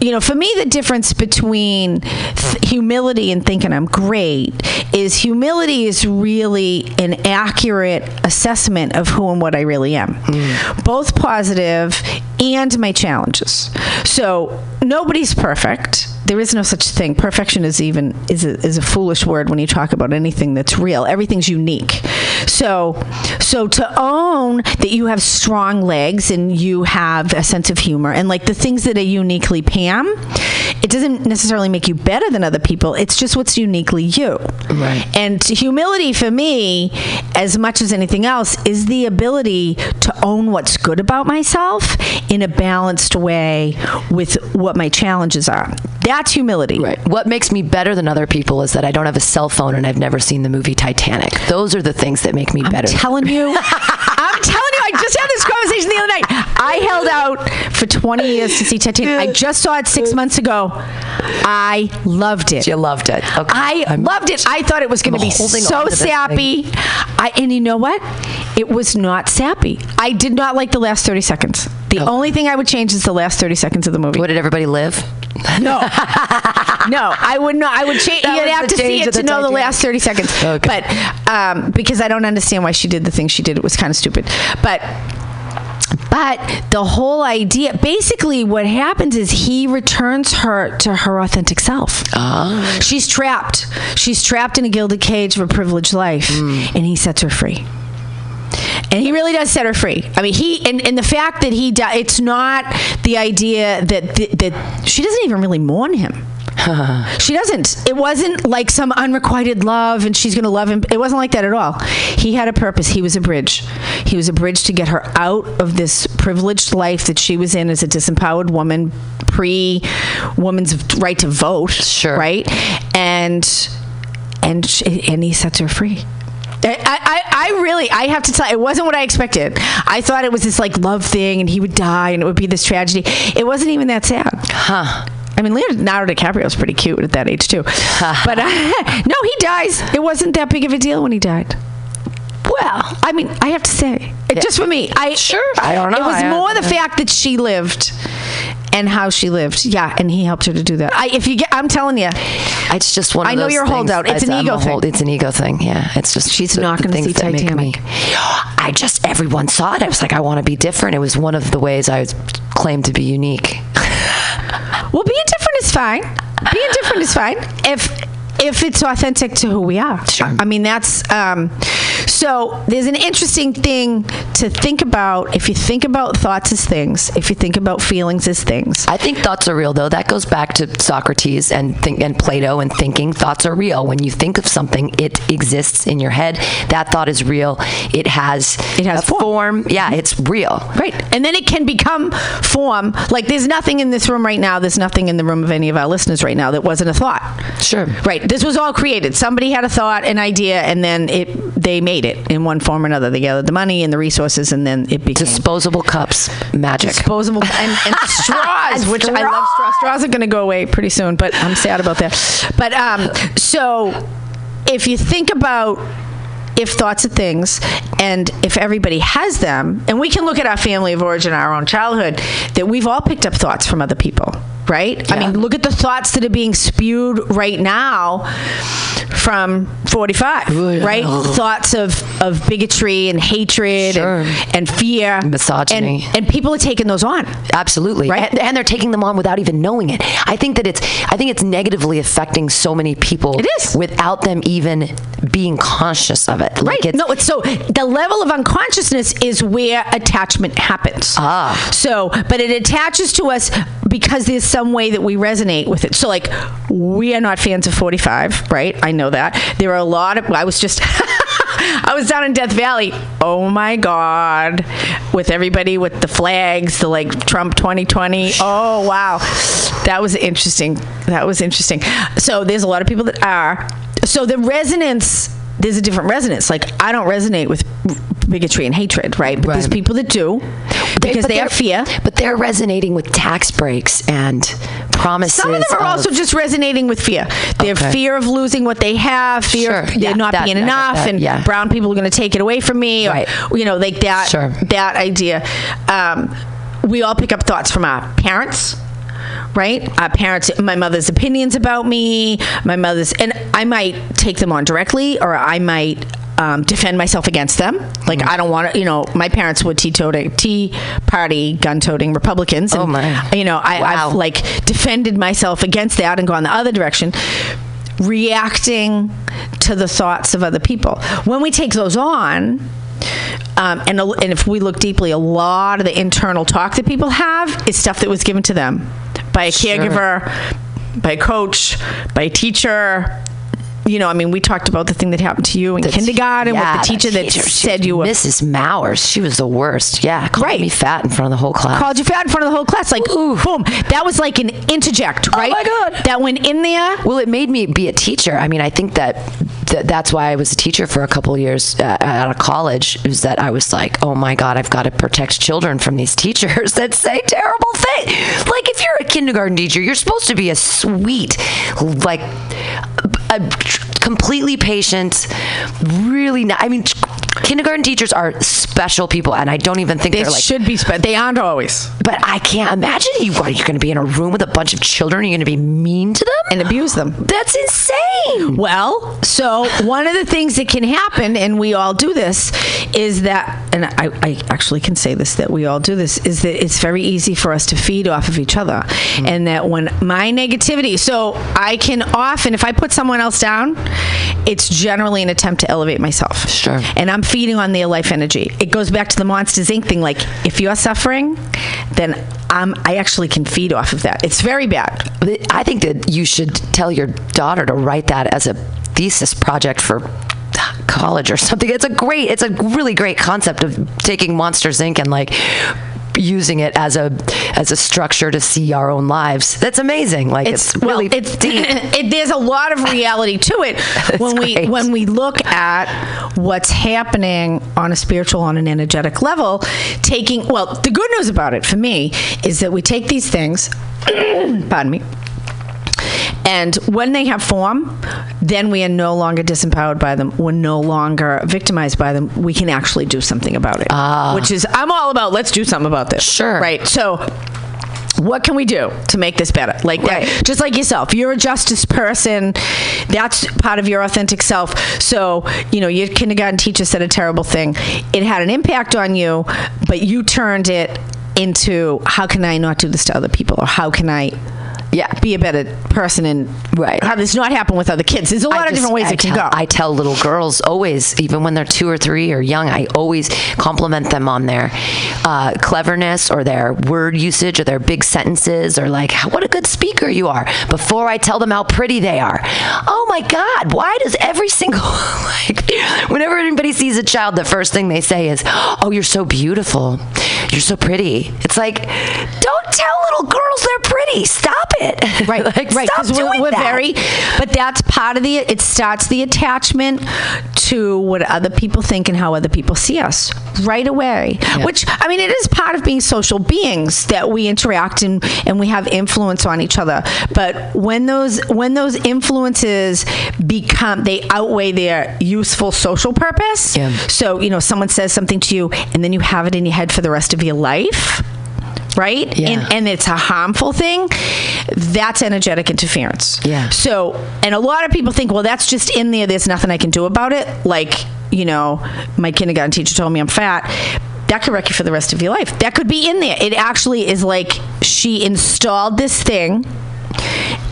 you know, for me, the difference between th- humility and thinking I'm great is humility is really an accurate assessment of who and what I really am, mm. both positive and my challenges. So nobody's perfect. There is no such thing. Perfection is even is a, is a foolish word when you talk about anything that's real. Everything's unique. So so to own that you have strong legs and you have a sense of humor and like the things that are uniquely Pam, it doesn't necessarily make you better than other people. It's just what's uniquely you. Right. And humility for me, as much as anything else, is the ability to own what's good about myself in a balanced way with what my challenges are. That's humility. Right. What makes me better than other people is that I don't have a cell phone and I've never seen the movie Titanic. Those are the things that make me better. I'm telling you. [LAUGHS] I'm telling you, I just had this conversation the other night. I held out for 20 years to see Titanic. I just saw it six months ago. I loved it. you loved it. Okay. I I'm- loved it. I thought it was going to be so on to this sappy. I, and you know what? It was not sappy. I did not like the last 30 seconds. The Oh. only thing I would change is the last 30 seconds of the movie. What did everybody live? No, [LAUGHS] no, I would not. I would change. That You'd have to see it to know the last thirty seconds. Okay. But um, because I don't understand why she did the thing she did, it was kind of stupid. But. But the whole idea, basically, what happens is he returns her to her authentic self. Ah. She's trapped. She's trapped in a gilded cage of a privileged life, and he sets her free. And he really does set her free. I mean, he and, and the fact that he di- it's not the idea that that she doesn't even really mourn him. [LAUGHS] she doesn't. It wasn't like some unrequited love and she's going to love him. It wasn't like that at all. He had a purpose. He was a bridge. He was a bridge to get her out of this privileged life that she was in as a disempowered woman, pre woman's right to vote. Sure. Right? And and she, and he sets her free. I, I, I really I have to tell it wasn't what I expected. I thought it was this like love thing and he would die and it would be this tragedy. It wasn't even that sad. Huh. I mean, Leonardo DiCaprio was pretty cute at that age too. but uh, [LAUGHS] no, he dies. It wasn't that big of a deal when he died. Well, I mean, I have to say, it, just for me, I Sure. I don't know. It was I- more the fact that she lived and how she lived. Yeah, and he helped her to do that. I, if you get, I'm telling you, It's just one. Of I know those you're a things. holdout. It's an I'm ego a thing. It's an ego thing. Yeah. It's just She's not gonna see Titanic. me- [GASPS] I just everyone saw it. I was like, I want to be different. It was one of the ways I claimed to be unique. [LAUGHS] Well, being different is fine. Being different is fine if if it's authentic to who we are. Sure. I mean, that's um, so. There's an interesting thing to think about. If you think about thoughts as things, if you think about feelings as things, I think thoughts are real, though. That goes back to Socrates and think and Plato and thinking. Thoughts are real. When you think of something, it exists in your head. That thought is real. It has It has form. form. Yeah, it's real. Right. And then it can become form. Like there's nothing in this room right now, there's nothing in the room of any of our listeners right now that wasn't a thought. Sure. Right. This was all created. Somebody had a thought, an idea, and then it they made it in one form or another. They gathered the money and the resources and then it became Disposable cups, magic. disposable and, and [LAUGHS] straws, And which I love straws. Straws are going to go away pretty soon, but I'm sad about that. But um, so if you think about if thoughts are things and if everybody has them and we can look at our family of origin our own childhood that we've all picked up thoughts from other people right? I mean, look at the thoughts that are being spewed right now from 45, right? Thoughts of, of bigotry and hatred Sure. and, and fear. Misogyny. And, and people are taking those on. Absolutely, Right? And, and they're taking them on without even knowing it. I think that it's, I think it's negatively affecting so many people. It is. without them even being conscious of it. Like Right. it's, no, it's so the level of unconsciousness is where attachment happens. Ah. So, but it attaches to us because there's some way that we resonate with it. So, like, we are not fans of 45, right? I know that. There are a lot of, I was just. [LAUGHS] I was down in Death Valley. Oh my God. With everybody with the flags, the like Trump 2020. Oh, wow. That was interesting. That was interesting. So there's a lot of people that are. So the resonance, there's a different resonance. Like, I don't resonate with bigotry and hatred, right? But there's people that do because but they have fear. But they're resonating with tax breaks and promises. Some of them are of- also just resonating with fear. They have fear of losing what they have, fear of Sure. there Yeah, not that- being enough, that, and yeah. brown people are going to take it away from me, or Right. you know, like that. Sure. That idea. Um, we all pick up thoughts from our parents. Right, our parents, my mother's opinions about me, my mother's, and I might take them on directly, or I might um, defend myself against them. Like Mm-hmm. I don't want to, you know, my parents were tea-toting, tea party, gun-toting Republicans. And, Oh, my. You know, I, Wow. I've like defended myself against that and gone the other direction reacting to the thoughts of other people when we take those on um, and, and if we look deeply a lot of the internal talk that people have is stuff that was given to them by a Sure. caregiver by a coach by a teacher you know i mean we talked about the thing that happened to you in the- kindergarten yeah, with the teacher that teacher. Said you were Mrs. Mowers. She was the worst. Yeah, called Right. me fat in front of the whole class. called you fat in front of the whole class like Ooh. boom that was like an interject right Oh my God. that went in there Well, it made me be a teacher. I mean, I think that, that that's why I was a teacher for a couple years uh, out of college. Is that I was like, oh my god, I've got to protect children from these [LAUGHS] teachers that say terrible things. Like if you're a kindergarten teacher, you're supposed to be a sweet, like, a completely patient, really. Not, I mean. Kindergarten teachers are special people, and I don't even think they they're like should be spread they aren't always But I can't imagine you. What, you're going to be in a room with a bunch of children. You're going to be mean to them, and abuse them that's insane. Well, so one of the things that can happen, and we all do this, is that, and I, I actually can say this that we all do this, is that it's very easy for us to feed off of each other. Mm-hmm. And that when my negativity, so I can often, if I put someone else down, it's generally an attempt to elevate myself. Sure. And I'm feeding on their life energy. It goes back to the Monsters Inc. thing. Like, if you're suffering, then I'm, I actually can feed off of that. It's very bad. I think that you should tell your daughter to write that as a thesis project for ah, college or something. It's a great, it's a really great concept of taking Monsters Inc. and like using it as a as a structure to see our own lives. That's amazing. Like it's, well, really it's deep. [LAUGHS] it, there's a lot of reality to it [LAUGHS] when we great. when we look at what's happening on a spiritual on an energetic level taking well the good news about it for me is that we take these things [CLEARS THROAT] pardon me and when they have form, then we are no longer disempowered by them. We're no longer victimized by them. We can actually do something about it. Ah. Which is, I'm all about let's do something about this. Sure. Right. So, what can we do to make this better? Like Right. that, just like yourself, you're a justice person. That's part of your authentic self. So, you know, your kindergarten teacher said a terrible thing. It had an impact on you, but you turned it into how can I not do this to other people, or how can I, Yeah. be a better person and Right. have this not happen with other kids. There's a lot I of just- different ways I it can tell, go. I tell little girls always, even when they're two or three or young, I always compliment them on their uh, cleverness or their word usage or their big sentences or like, what a good speaker you are before I tell them how pretty they are. Oh my God, why does every single, [LAUGHS] like, whenever anybody sees a child, the first thing they say is, oh, you're so beautiful. You're so pretty. It's like, don't tell little girls they're pretty. Stop it. [LAUGHS] Right, like, right. Because we're, we're very, but that's part of the. It starts the attachment to what other people think and how other people see us right away. Which I mean, it is part of being social beings that we interact and and we have influence on each other. But when those when those influences become they outweigh their useful social purpose. Yeah. So you know, someone says something to you, and then you have it in your head for the rest of your life. Right? Yeah. And, and it's a harmful thing, that's energetic interference. Yeah. So, and a lot of people think, well, that's just in there. There's nothing I can do about it. Like, you know, my kindergarten teacher told me I'm fat. That could wreck you for the rest of your life. That could be in there. It actually is like she installed this thing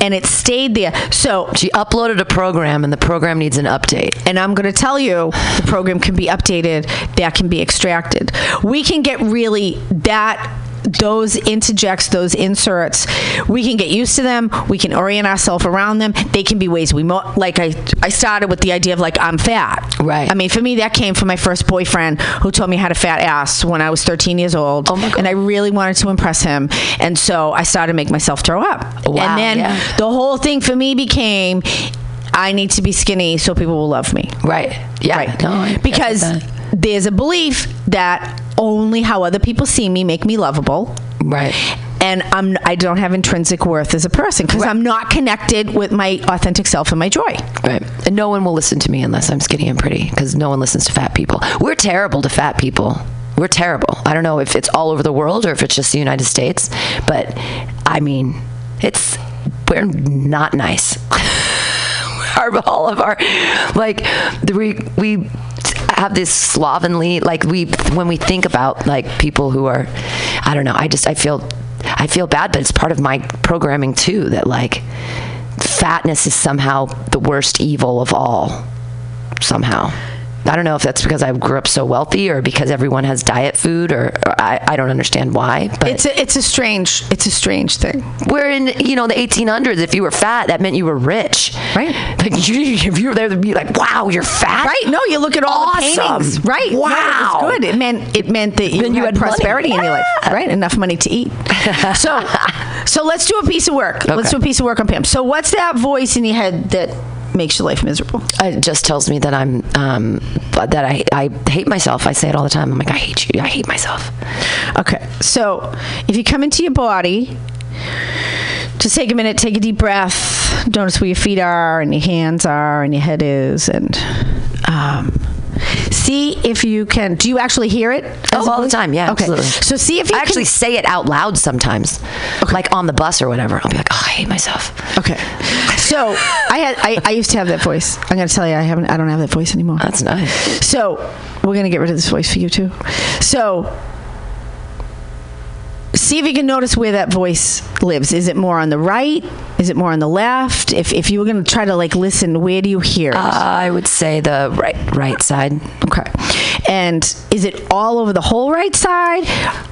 and it stayed there. So, She uploaded a program, and the program needs an update. and I'm going to tell you the program can be updated, that can be extracted. We can get really that those interjects, those inserts, we can get used to them. We can orient ourselves around them. They can be ways we mo- like. I I started with the idea of like I'm fat. Right. I mean, for me, that came from my first boyfriend who told me I had a fat ass when I was 13 years old. Oh my God. And I really wanted to impress him, and so I started to make myself throw up. Wow, and then yeah. the whole thing for me became. I need to be skinny so people will love me. Right. Yeah. Right. No, because. There's a belief that only how other people see me make me lovable. Right. And I'm I don't have intrinsic worth as a person because I'm not connected with my authentic self and my joy. Right. And no one will listen to me unless I'm skinny and pretty because no one listens to fat people. We're terrible to fat people. We're terrible. I don't know if it's all over the world or if it's just the United States, but I mean, it's, we're not nice. [LAUGHS] our, [LAUGHS] all of our, like, we, we, have this slovenly like we when we think about like people who are i don't know i just i feel i feel bad but it's part of my programming too that like fatness is somehow the worst evil of all somehow i don't know if that's because i grew up so wealthy or because everyone has diet food or, or I, I don't understand why but It's a it's a strange it's a strange thing. we're in you know the 1800s if you were fat that meant you were rich Right. like you, if you were there to be like wow you're fat Right? No, you look at all Awesome. the paintings. Right? No, Wow. it was good. It meant it meant that you, Then you had, had money. prosperity in your life. Right? Enough money to eat. so [LAUGHS] so let's do a piece of work. Let's do a piece of work on Pam. So what's that voice in your head that makes your life miserable? it just tells me that I'm um, that I, I hate myself. I say it all the time. I'm like, I hate you. I hate myself. Okay. So if you come into your body, just take a minute, take a deep breath. Notice where your feet are and your hands are and your head is, and um, see if you can. Do you actually hear it? Oh, all the time. Yeah, Okay. absolutely. So see if you I actually say it out loud sometimes, like on the bus or whatever. I'll be like, oh, I hate myself. Okay. So I had I, I used to have that voice. I'm gonna tell you I haven't I don't have that voice anymore. That's nice. So we're gonna get rid of this voice for you too. So see if you can notice where that voice lives. Is it more on the right? Is it more on the left? If if you were gonna try to like listen, where do you hear it? I would say the right right side. okay. And is it all over the whole right side,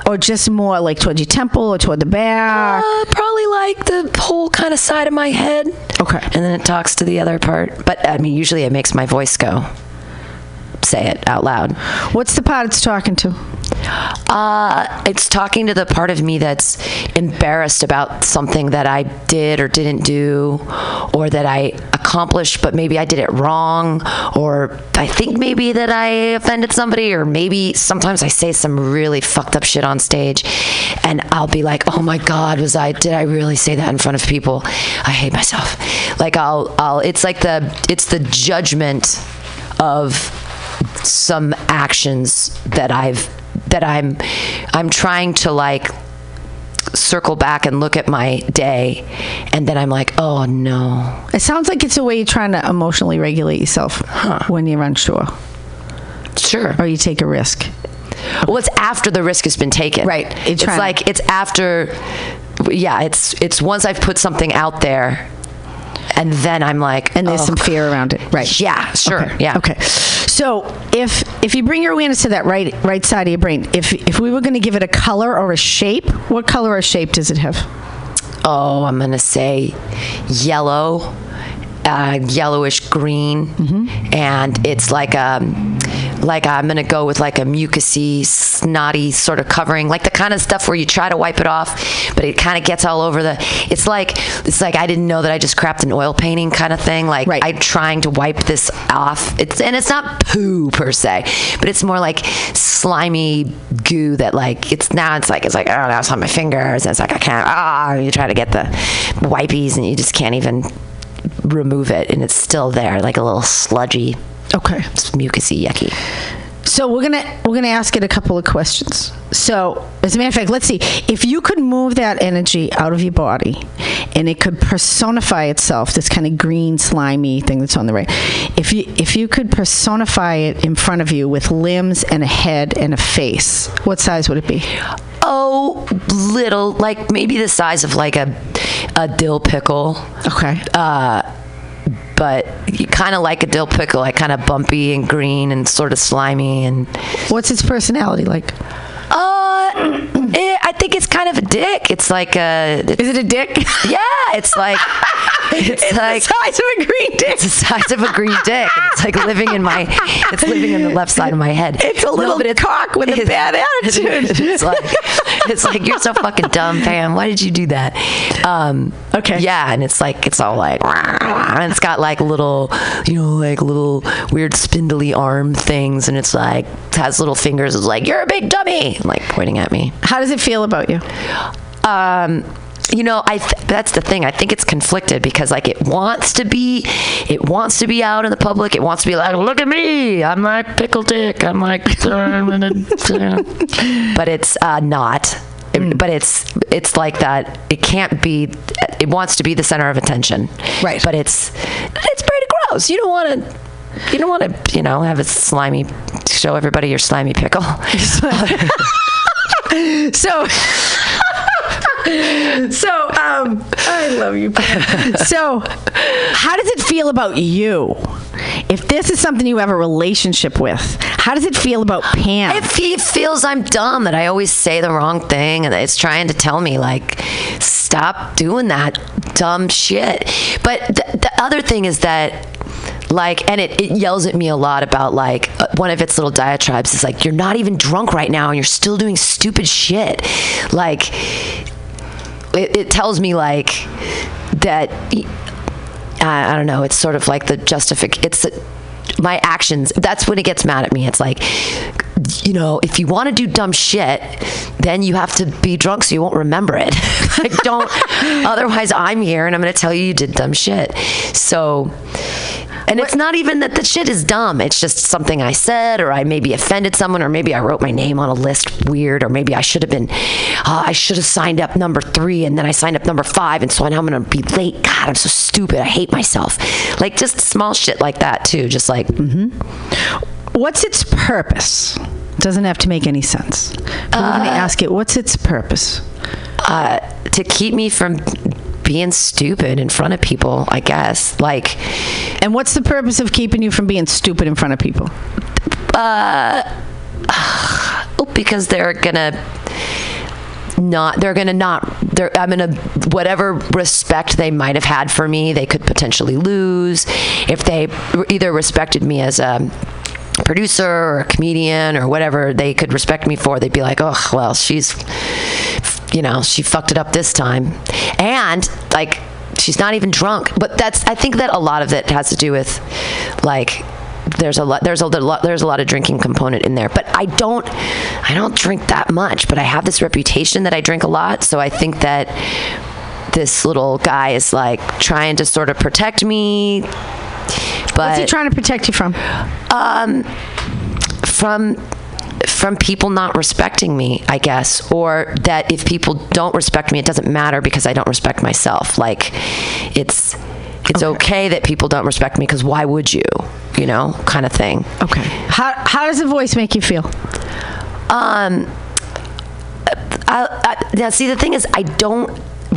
or just more like towards your temple or toward the back? Uh, probably like the whole kind of side of my head. Okay. And then it talks to the other part. But I mean, usually it makes my voice go. Say it out loud. What's the part it's talking to? Uh, it's talking to the part of me that's embarrassed about something that I did or didn't do, or that I accomplished, but maybe I did it wrong, or I think maybe that I offended somebody, or maybe sometimes I say some really fucked up shit on stage, and I'll be like, "Oh my God, was I? Did I really say that in front of people? I hate myself." Like I'll, I'll. It's like the, it's the judgment of some actions that I've that I'm I'm trying to like circle back and look at my day and then I'm like, "Oh no." It sounds like it's a way you're trying to emotionally regulate yourself when you're unsure Sure. or you take a risk. Well, it's after the risk has been taken. Right. It's like it's after yeah, it's it's once I've put something out there and then I'm like, And there's "Oh, some fear around it, right? Yeah, sure. Okay. Yeah. Okay. So if if you bring your awareness to that right right side of your brain, if if we were going to give it a color or a shape, what color or shape does it have? oh, I'm gonna say yellow, uh, yellowish green, Mm-hmm. and it's like um, like I'm gonna go with like a mucusy, snotty sort of covering, like the kind of stuff where you try to wipe it off, but it kind of gets all over the. It's like it's like I didn't know that I just crapped an oil painting kind of thing. Like Right. I'm trying to wipe this off. It's and it's not poo per se, but it's more like slimy goo that like it's now it's like it's like oh now it's on my fingers and it's like I can't ah you try to get the wipies and you just can't even remove it and it's still there like a little sludgy Okay. It's mucusy yucky So we're gonna we're gonna ask it a couple of questions. So, as a matter of fact, let's see. If you could move that energy out of your body and it could personify itself, this kind of green, slimy thing that's on the right, if you, if you could personify it in front of you with limbs and a head and a face, what size would it be? Oh, little, like maybe the size of like a a dill pickle. Okay. Uh, but you kind of like a dill pickle, like kind of bumpy and green and sort of slimy and. What's its personality like? Uh, eh, I think it's kind of a dick. It's like a. Is it a dick? [LAUGHS] Yeah, it's like. It's, It's like. the size of a green dick. It's the size of a green dick. And it's like living in my. It's living in the left side of my head. It's a No, little but it's- cock with a bad [LAUGHS] attitude. It's like, [LAUGHS] it's like you're so fucking dumb, Pam. Why did you do that? Um, Okay. Yeah, and it's like it's all like, and it's got like little, you know, like little weird spindly arm things, and it's like has little fingers. It's like you're a big dummy, like pointing at me. How does it feel about you? Um, you know, I th- that's the thing. I think it's conflicted because like it wants to be, it wants to be out in the public. It wants to be like, look at me, I'm like pickle dick. I'm like, [LAUGHS] but it's uh, not. It- But it's it's like that. It can't be. It wants to be the center of attention. Right. But it's it's pretty gross. You don't want to. You don't want to, you know, have a slimy. Show everybody your slimy pickle. [LAUGHS] So, [LAUGHS] [LAUGHS] so um, I love you. Pam. [LAUGHS] So, how does it feel about you? If this is something you have a relationship with, how does it feel about Pam? If he feels I'm dumb, that I always say the wrong thing, and it's trying to tell me, like, stop doing that dumb shit. But th- the other thing is that, like, and it, it yells at me a lot about, like, uh, one of its little diatribes is like, you're not even drunk right now, and you're still doing stupid shit. Like, it, it tells me, like, that. I I don't know. It's sort of like the justific. It's my actions. That's when it gets mad at me. It's like, you know, if you want to do dumb shit, then you have to be drunk so you won't remember it. [LAUGHS] like, don't. [LAUGHS] Otherwise, I'm here and I'm going to tell you you did dumb shit. So. And it's not even that the shit is dumb. It's just something I said, or I maybe offended someone, or maybe I wrote my name on a list weird, or maybe I should have been, uh, I should have signed up number three, and then I signed up number five, and so now I'm gonna be late. God, I'm so stupid. I hate myself. Like just small shit like that too. Just like, What's its purpose? Doesn't have to make any sense. But we're going to ask it, what's its purpose? uh, to keep me from being stupid in front of people, I guess. Like, And what's the purpose of keeping you from being stupid in front of people? [SIGHS] oh, because they're gonna not they're gonna not they're i'm gonna whatever respect they might have had for me they could potentially lose if they either respected me as a producer or a comedian or whatever they could respect me for they'd be like oh well she's you know she fucked it up this time. And like she's not even drunk. But that's i think that a lot of it has to do with like there's a lot there's a lot there's a lot of drinking component in there. But i don't i don't drink that much but i have this reputation that i drink a lot. So i think that this little guy is like trying to sort of protect me but What's he trying to protect you from? from from people not respecting me, I guess, or that if people don't respect me, it doesn't matter because I don't respect myself. Like it's it's okay, that people don't respect me because why would you? You know, kind of thing. Okay. How, how does the voice make you feel? Um, I, I, now see the thing is, I don't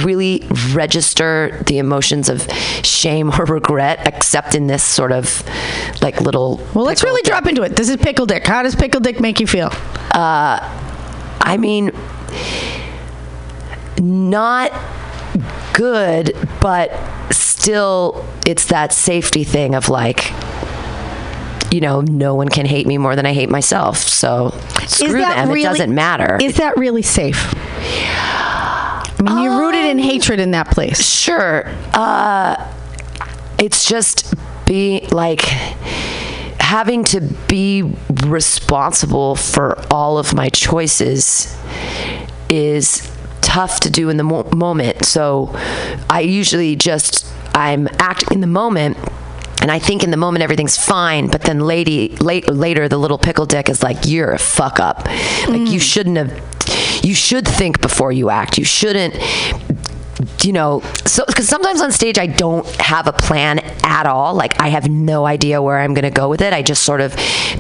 really register the emotions of shame or regret except in this sort of like little Well, let's really dick. drop into it. This is Pickle Dick. How does Pickle Dick make you feel? Uh, I mean, not good, but still, it's that safety thing of like, you know, no one can hate me more than I hate myself. So screw them. it doesn't matter. Is that really safe? Mean, you're rooted in hatred in that place. sure. Uh, it's just be like having to be responsible for all of my choices is tough to do in the mo- moment. So I usually just I'm acting in the moment and I think in the moment everything's fine, but then lady, late, later the little pickle dick is like, "You're a fuck up. Like you shouldn't have you should think before you act. You shouldn't you know, so because sometimes on stage I don't have a plan at all. Like I have no idea where I'm going to go with it. I just sort of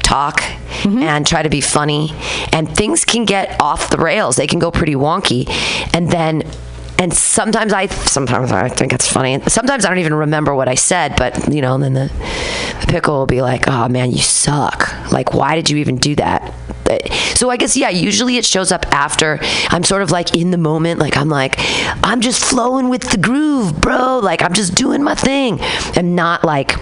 talk mm-hmm. and try to be funny, and things can get off the rails. They can go pretty wonky, and then and sometimes I sometimes I think it's funny. Sometimes I don't even remember what I said, but you know, and then the, the pickle will be like, "Oh man, you suck! Like, why did you even do that?" So I guess yeah, usually it shows up after I'm sort of like in the moment, like I'm like I'm just flowing with the groove, bro. Like I'm just doing my thing, and not like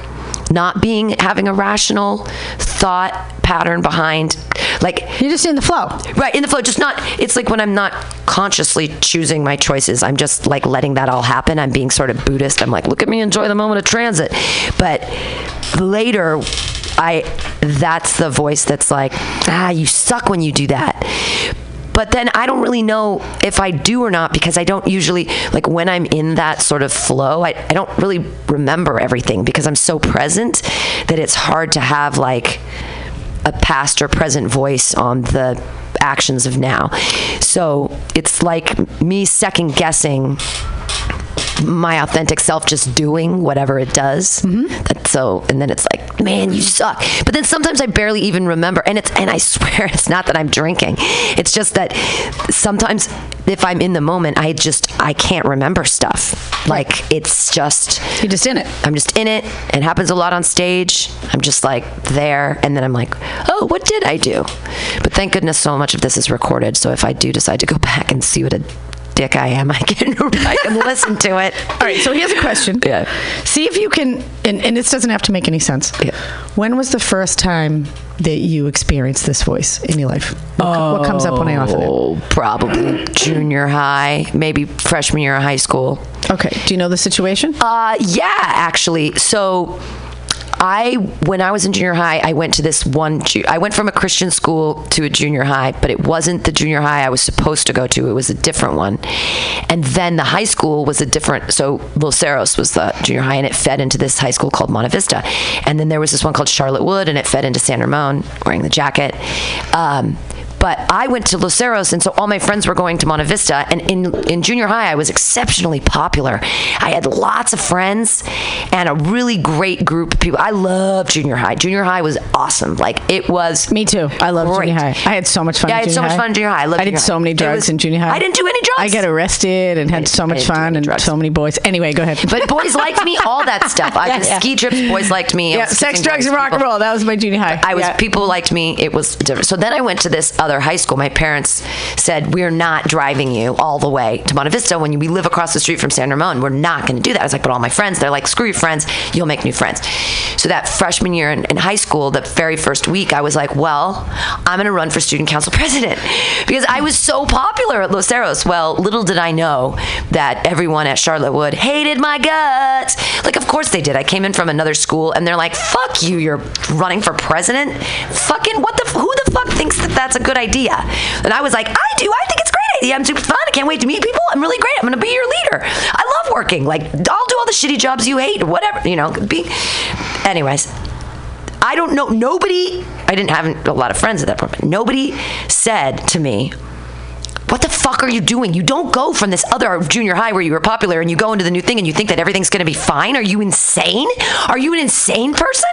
not being having a rational thought pattern behind like you're just in the flow right in the flow just not it's like when i'm not consciously choosing my choices i'm just like letting that all happen i'm being sort of buddhist i'm like look at me enjoy the moment of transit but later I that's the voice that's like, ah, you suck when you do that. But then I don't really know if I do or not because I don't usually, like when I'm in that sort of flow, I, I don't really remember everything because I'm so present that it's hard to have like a past or present voice on the actions of now. So it's like me second guessing my authentic self just doing whatever it does. Mm-hmm. That's so, and then it's like, man, you suck. But then sometimes I barely even remember, and it's, and I swear [LAUGHS] it's not that I'm drinking. It's just that sometimes if I'm in the moment, I just I can't remember stuff. Like it's just you're just in it. I'm just in it. It happens a lot on stage. I'm just like there, and then I'm like, oh, what did I do? But thank goodness so much of this is recorded. So if I do decide to go [LAUGHS] back and see what a dick I am, I can [LAUGHS] I can listen to it. All right, so here's a question. Yeah. See if you can, and, and this doesn't have to make any sense. Yeah. When was the first time that you experienced this voice in your life? What, oh, what comes up when I offer it? Oh, probably junior high, maybe freshman year of high school. Okay. Do you know the situation? Uh, yeah, actually. So I when I was in junior high, I went to this one. I went from a Christian school to a junior high, but it wasn't the junior high I was supposed to go to. It was a different one, and then the high school was a different. So Los Cerros was the junior high, and it fed into this high school called Monte Vista, and then there was this one called Charlotte Wood, and it fed into San Ramon. Wearing the jacket. Um, but I went to Los Cerros, and so all my friends were going to Monte Vista. And in, in junior high, I was exceptionally popular. I had lots of friends and a really great group of people. I loved junior high. Junior high was awesome. Like it was. Me too. I loved junior high. I had so much fun. Yeah, I had so much fun in junior high. I, I did so many drugs was, in junior high. I didn't do any drugs. I got arrested and had so much fun and drugs. so many boys. Anyway, go ahead. But boys liked me. All that [LAUGHS] stuff. I yeah, yeah. ski trips. Boys liked me. Yeah, sex, drugs, and rock and roll. That was my junior high. I was. Yeah. People liked me. It was different. So then I went to this other high school. My parents said, We're not driving you all the way to Monte Vista when we live across the street from San Ramon. We're not going to do that. I was like, But all my friends, they're like, Screw your friends. You'll make new friends. So that freshman year in, in high school, the very first week, I was like, Well, I'm going to run for student council [LAUGHS] president because I was so popular at Los Cerros. Well, little did I know that everyone at Charlotte Wood hated my guts. Like, of course they did. I came in from another school and they're like, Fuck you, you're running for president? Fucking what the, who the thinks that that's a good idea? And I was like, I do. I think it's a great idea. I'm super fun. I can't wait to meet people. I'm really great. I'm going to be your leader. I love working. Like, I'll do all the shitty jobs you hate or whatever, you know. Be. Anyways, I don't know. Nobody, I didn't have a lot of friends at that point, but nobody said to me, what the fuck are you doing? You don't go from this other junior high where you were popular and you go into the new thing and you think that everything's going to be fine. Are you insane? Are you an insane person?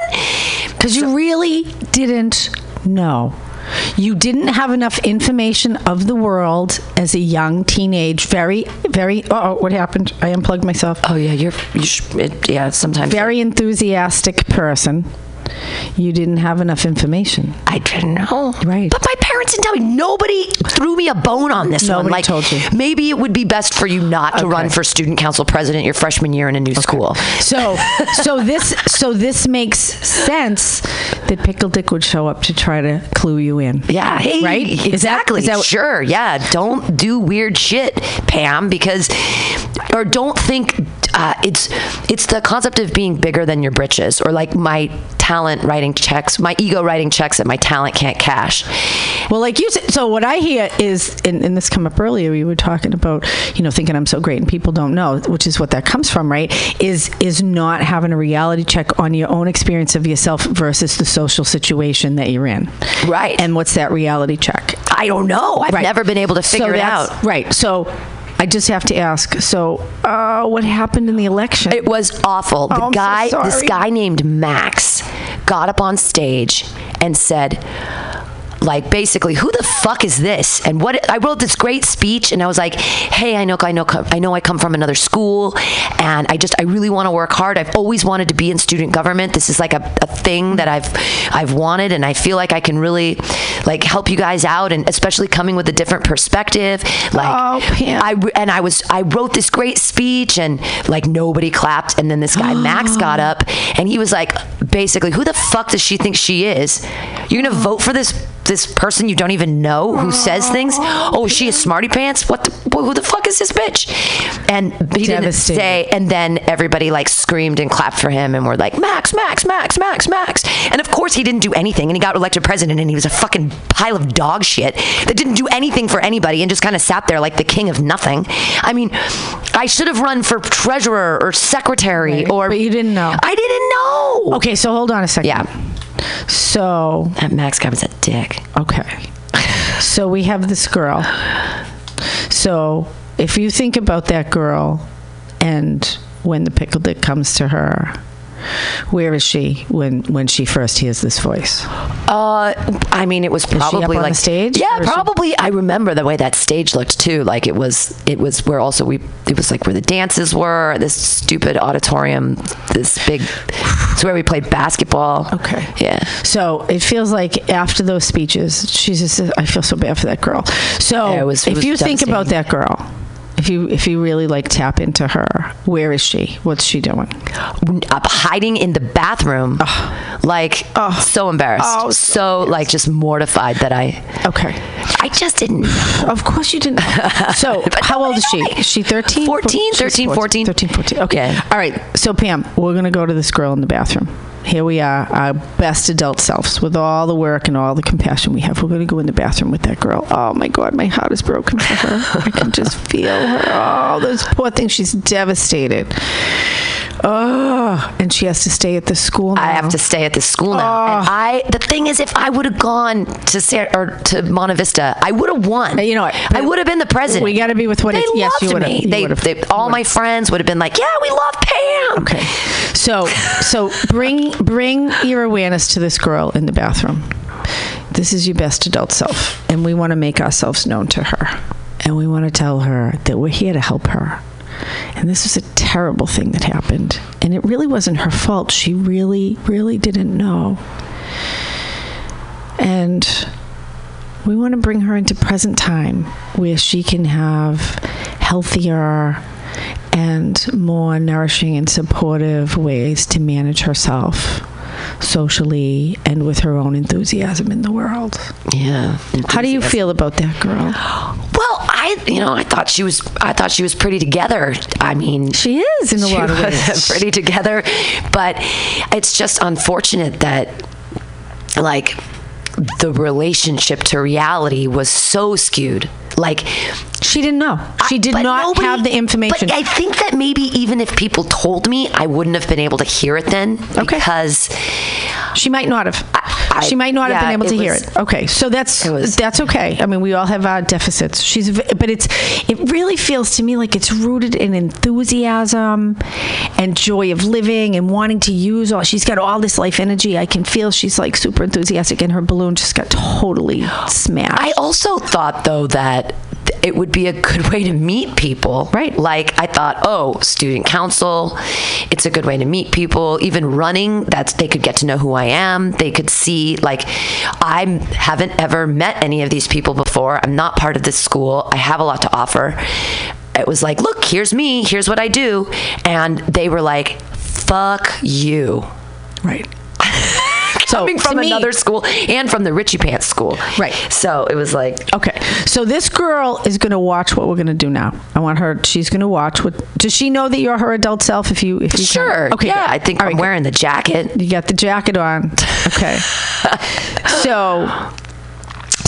Because so, you really didn't know. You didn't have enough information of the world as a young teenage, very, very. Oh, what happened? I unplugged myself. Oh yeah, you're. You it, yeah, sometimes. Very enthusiastic person you didn't have enough information. I didn't know. Right. But my parents didn't tell me. Nobody threw me a bone on this Nobody one. Like, told you. Maybe it would be best for you not to okay. run for student council president your freshman year in a new okay. school. So, so this, so this makes sense that Pickle Dick would show up to try to clue you in. Yeah. Hey, right. Exactly. Is that, is that, sure. Yeah. Don't do weird shit, Pam, because, or don't think uh, it's it's the concept of being bigger than your britches, or like my talent writing checks, my ego writing checks that my talent can't cash. Well, like you said, so what I hear is, and, and this come up earlier, we were talking about, you know, thinking I'm so great and people don't know, which is what that comes from, right? Is is not having a reality check on your own experience of yourself versus the social situation that you're in. Right. And what's that reality check? I don't know. I've Right. never been able to So figure it out. Right. So I just have to ask. So, uh, what happened in the election? It was awful. The Oh, I'm so guy, this guy named Max, got up on stage and said, like basically, who the fuck is this? And what I wrote this great speech, and I was like, hey, I know, I know, I know, I come from another school, and I just, I really want to work hard. I've always wanted to be in student government. This is like a, a thing that I've, I've wanted, and I feel like I can really, like, help you guys out, and especially coming with a different perspective. Like, Oh, I and I was I wrote this great speech and like nobody clapped and then this guy Max [GASPS] got up and he was like basically who the fuck does she think she is? You're gonna vote for this this person you don't even know who says things? Oh, is she a smarty pants? What the who the fuck is this bitch? And he didn't say and then everybody like screamed and clapped for him and were like Max Max Max Max Max and of course he didn't do anything and he got elected president and he was a fucking pile of dog shit that didn't do anything for anybody and just kind of sat there like the king of nothing. I mean, I should have run for treasurer or secretary Right, or but you didn't know. I didn't know. okay. So hold on a second. Yeah. So That Max guy was a dick. Okay. So we have this girl. So if you think about that girl and when the pickle dick comes to her, where is she when when she first hears this voice? Uh, I mean, it was probably like stage, Yeah, is she- probably. I remember the way that stage looked too. Like it was, it was where also we, it was like where the dances were. This stupid auditorium, this big. It's where we played basketball. Okay. Yeah. So it feels like after those speeches, she's just. I feel so bad for that girl. So Yeah, it was- it if was you think about that girl, if you if you really like tap into her, where is she? What's she doing? up hiding in the bathroom, like so embarrassed, Oh, so like just mortified that I, Okay. I just didn't. [SIGHS] Of course you didn't. So, [LAUGHS] how old is she? Is she 13? 14, 13, 14. 13, 14. Okay. Yeah. All right. So, Pam, we're going to go to this girl in the bathroom. Here we are, our best adult selves, with all the work and all the compassion we have. We're going to go in the bathroom with that girl. Oh my God, my heart is broken for her. I can just feel her. Oh, those poor thing. She's devastated. Oh, and she has to stay at the school now. I have to stay at the school now. And. I, the thing is, if I would have gone to San, or to Monte Vista, I would have won. You know? I would have been the president. We gotta be with what they it's- yes, you loved me. You They, they, all my friends would have been like, "Yeah, we love Pam." Okay. So so bring bring your awareness to this girl in the bathroom. This is your best adult self and we want to make ourselves known to her. And we want to tell her that we're here to help her. And this was a terrible thing that happened. And it really wasn't her fault. She really really didn't know. And we want to bring her into present time where she can have healthier and more nourishing and supportive ways to manage herself socially and with her own enthusiasm in the world. Yeah. How do you feel about that girl? Well, I, you know, I thought she was, I thought she was pretty together. I mean, She is in a she lot of was ways. [LAUGHS] pretty together, but it's just unfortunate that, like, the relationship to reality was so skewed. Like, She didn't know. She did but not nobody- have the information. But I think that maybe even if people told me, I wouldn't have been able to hear it then Okay. because She might not have. I- she might not have been able to hear was- it. Okay, so that's was- that's okay. I mean, we all have our deficits. She's, but it's it really feels to me like it's rooted in enthusiasm and joy of living and wanting to use all. She's got all this life energy. I can feel she's like super enthusiastic, and her balloon just got totally smashed. I also thought though that it would be a good way to meet people. Right. Like I thought, oh, student council, it's a good way to meet people. Even running, that's they could get to know who I am. They could see like I haven't ever met any of these people before. I'm not part of this school. I have a lot to offer. It was like, look, here's me, here's what I do. And they were like, fuck you. right. So Coming from me- another school and from the Richie Pants school. Right. So it was like Okay, so this girl is going to watch what we're going to do now. I want her. She's going to watch what. Does she know that you're her adult self? If you, if you Sure. Okay. Yeah, good. I think All I'm right, good. wearing the jacket. You got the jacket on. Okay. [LAUGHS] so,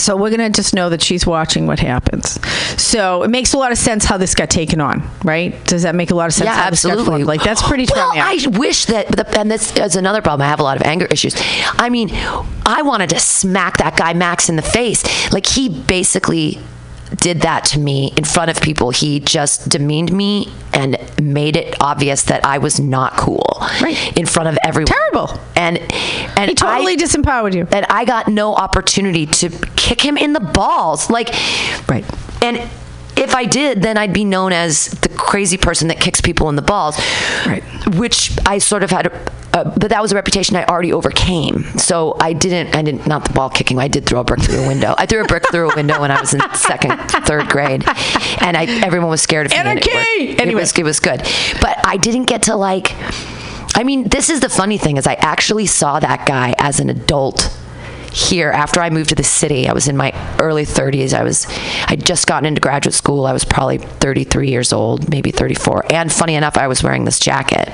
So we're gonna just know that she's watching what happens. So it makes a lot of sense how this got taken on, right? Does that make a lot of sense? Yeah, how this got absolutely. Like that's pretty Well. I wish that, the, and this is another problem. I have a lot of anger issues. I mean, I wanted to smack that guy Max in the face. Like he basically did that to me in front of people. He just demeaned me and made it obvious that I was not cool Right. in front of everyone. Terrible. And and he totally I, disempowered you. and I got no opportunity to kick him in the balls. Like, Right. And if I did, then I'd be known as the crazy person that kicks people in the balls. Right. Which I sort of had, uh, but that was a reputation I already overcame. So I didn't, I didn't, not the ball kicking, I did throw a brick through a window. I threw a brick through a window when I was in [LAUGHS] second, third grade. And I, everyone was scared of me. and it Anarchy! worked. It was, it was good. But I didn't get to like, I mean, this is the funny thing is I actually saw that guy as an adult here after I moved to the city. I was in my early 30s. I was I'd just gotten into graduate school. I was probably 33 years old, maybe 34. And funny enough, I was wearing this jacket.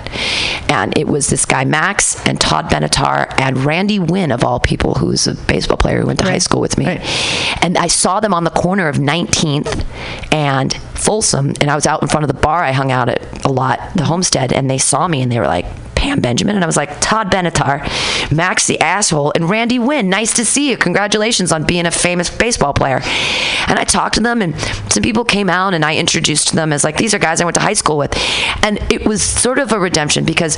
And it was this guy Max and Todd Benatar and Randy Winn of all people who's a baseball player who went to high school with me. Right. And I saw them on the corner of 19th and Folsom and I was out in front of the bar I hung out at a lot, the Homestead, and they saw me and they were like Pam Benjamin. And I was like, Todd Benatar, Max the asshole, and Randy Winn. Nice to see you. Congratulations on being a famous baseball player. And I talked to them, and some people came out, and I introduced them as like, these are guys I went to high school with. And it was sort of a redemption because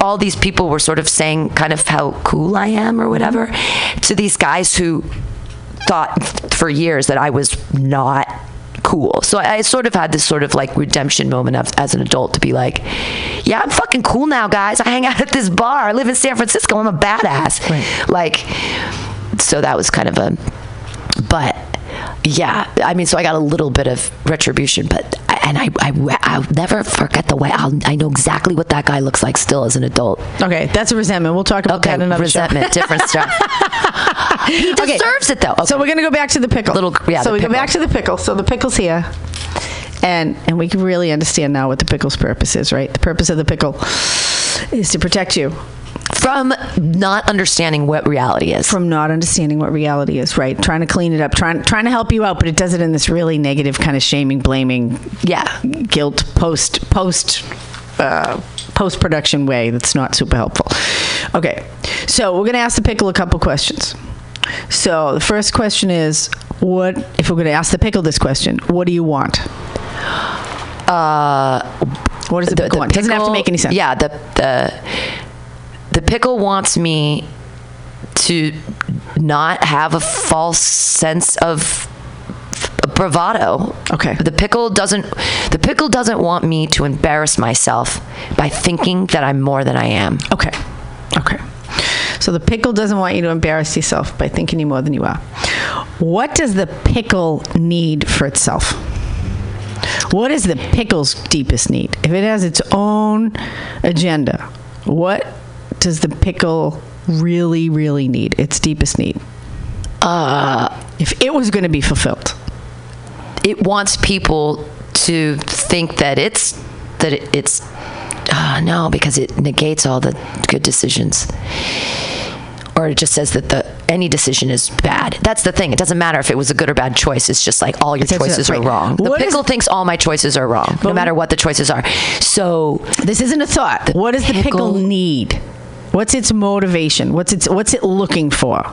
all these people were sort of saying kind of how cool I am or whatever to these guys who thought for years that I was not cool. So I, I sort of had this sort of like redemption moment of, as an adult to be like, yeah, I'm fucking cool now, guys. I hang out at this bar. I live in San Francisco. I'm a badass. Right. Like, so that was kind of a, but yeah, I mean, so I got a little bit of retribution, but and I, I I'll never forget the way I'll, I know exactly what that guy looks like still as an adult. Okay, that's a resentment. We'll talk about Okay, that in another show. different stuff. [LAUGHS] he Okay. deserves it though. Okay. So we're gonna go back to the pickle. Little- yeah, So we pickle. go back to the pickle. So the pickle's here, and and we can really understand now what the pickle's purpose is, right? The purpose of the pickle is to protect you from not understanding what reality is. from not understanding what reality is, right? Trying to clean it up, trying trying to help you out, but it does it in this really negative kind of shaming, blaming, yeah. guilt post post uh, post production way that's not super helpful. Okay, so we're gonna ask the pickle a couple questions. So the first question is, what if we're gonna ask the pickle this question? What do you want? Uh, What does the, pickle want? It doesn't have to make any sense. Yeah, the the the pickle wants me to not have a false sense of bravado. Okay. The pickle doesn't the pickle doesn't want me to embarrass myself by thinking that I'm more than I am. Okay. Okay. So the pickle doesn't want you to embarrass yourself by thinking you're more than you are. What does the pickle need for itself? What is the pickle's deepest need? If it has its own agenda, what does the pickle really, really need? Its deepest need? Uh, If it was going to be fulfilled. it wants people to think that it's that it, it's uh, no because it negates all the good decisions or it just says that the any decision is bad that's the thing it doesn't matter if it was a good or bad choice it's just like all your That's choices are wrong the What pickle thinks all my choices are wrong no matter what the choices are so This isn't a thought. what does the pickle pickle- need? What's its motivation? What's its what's it looking for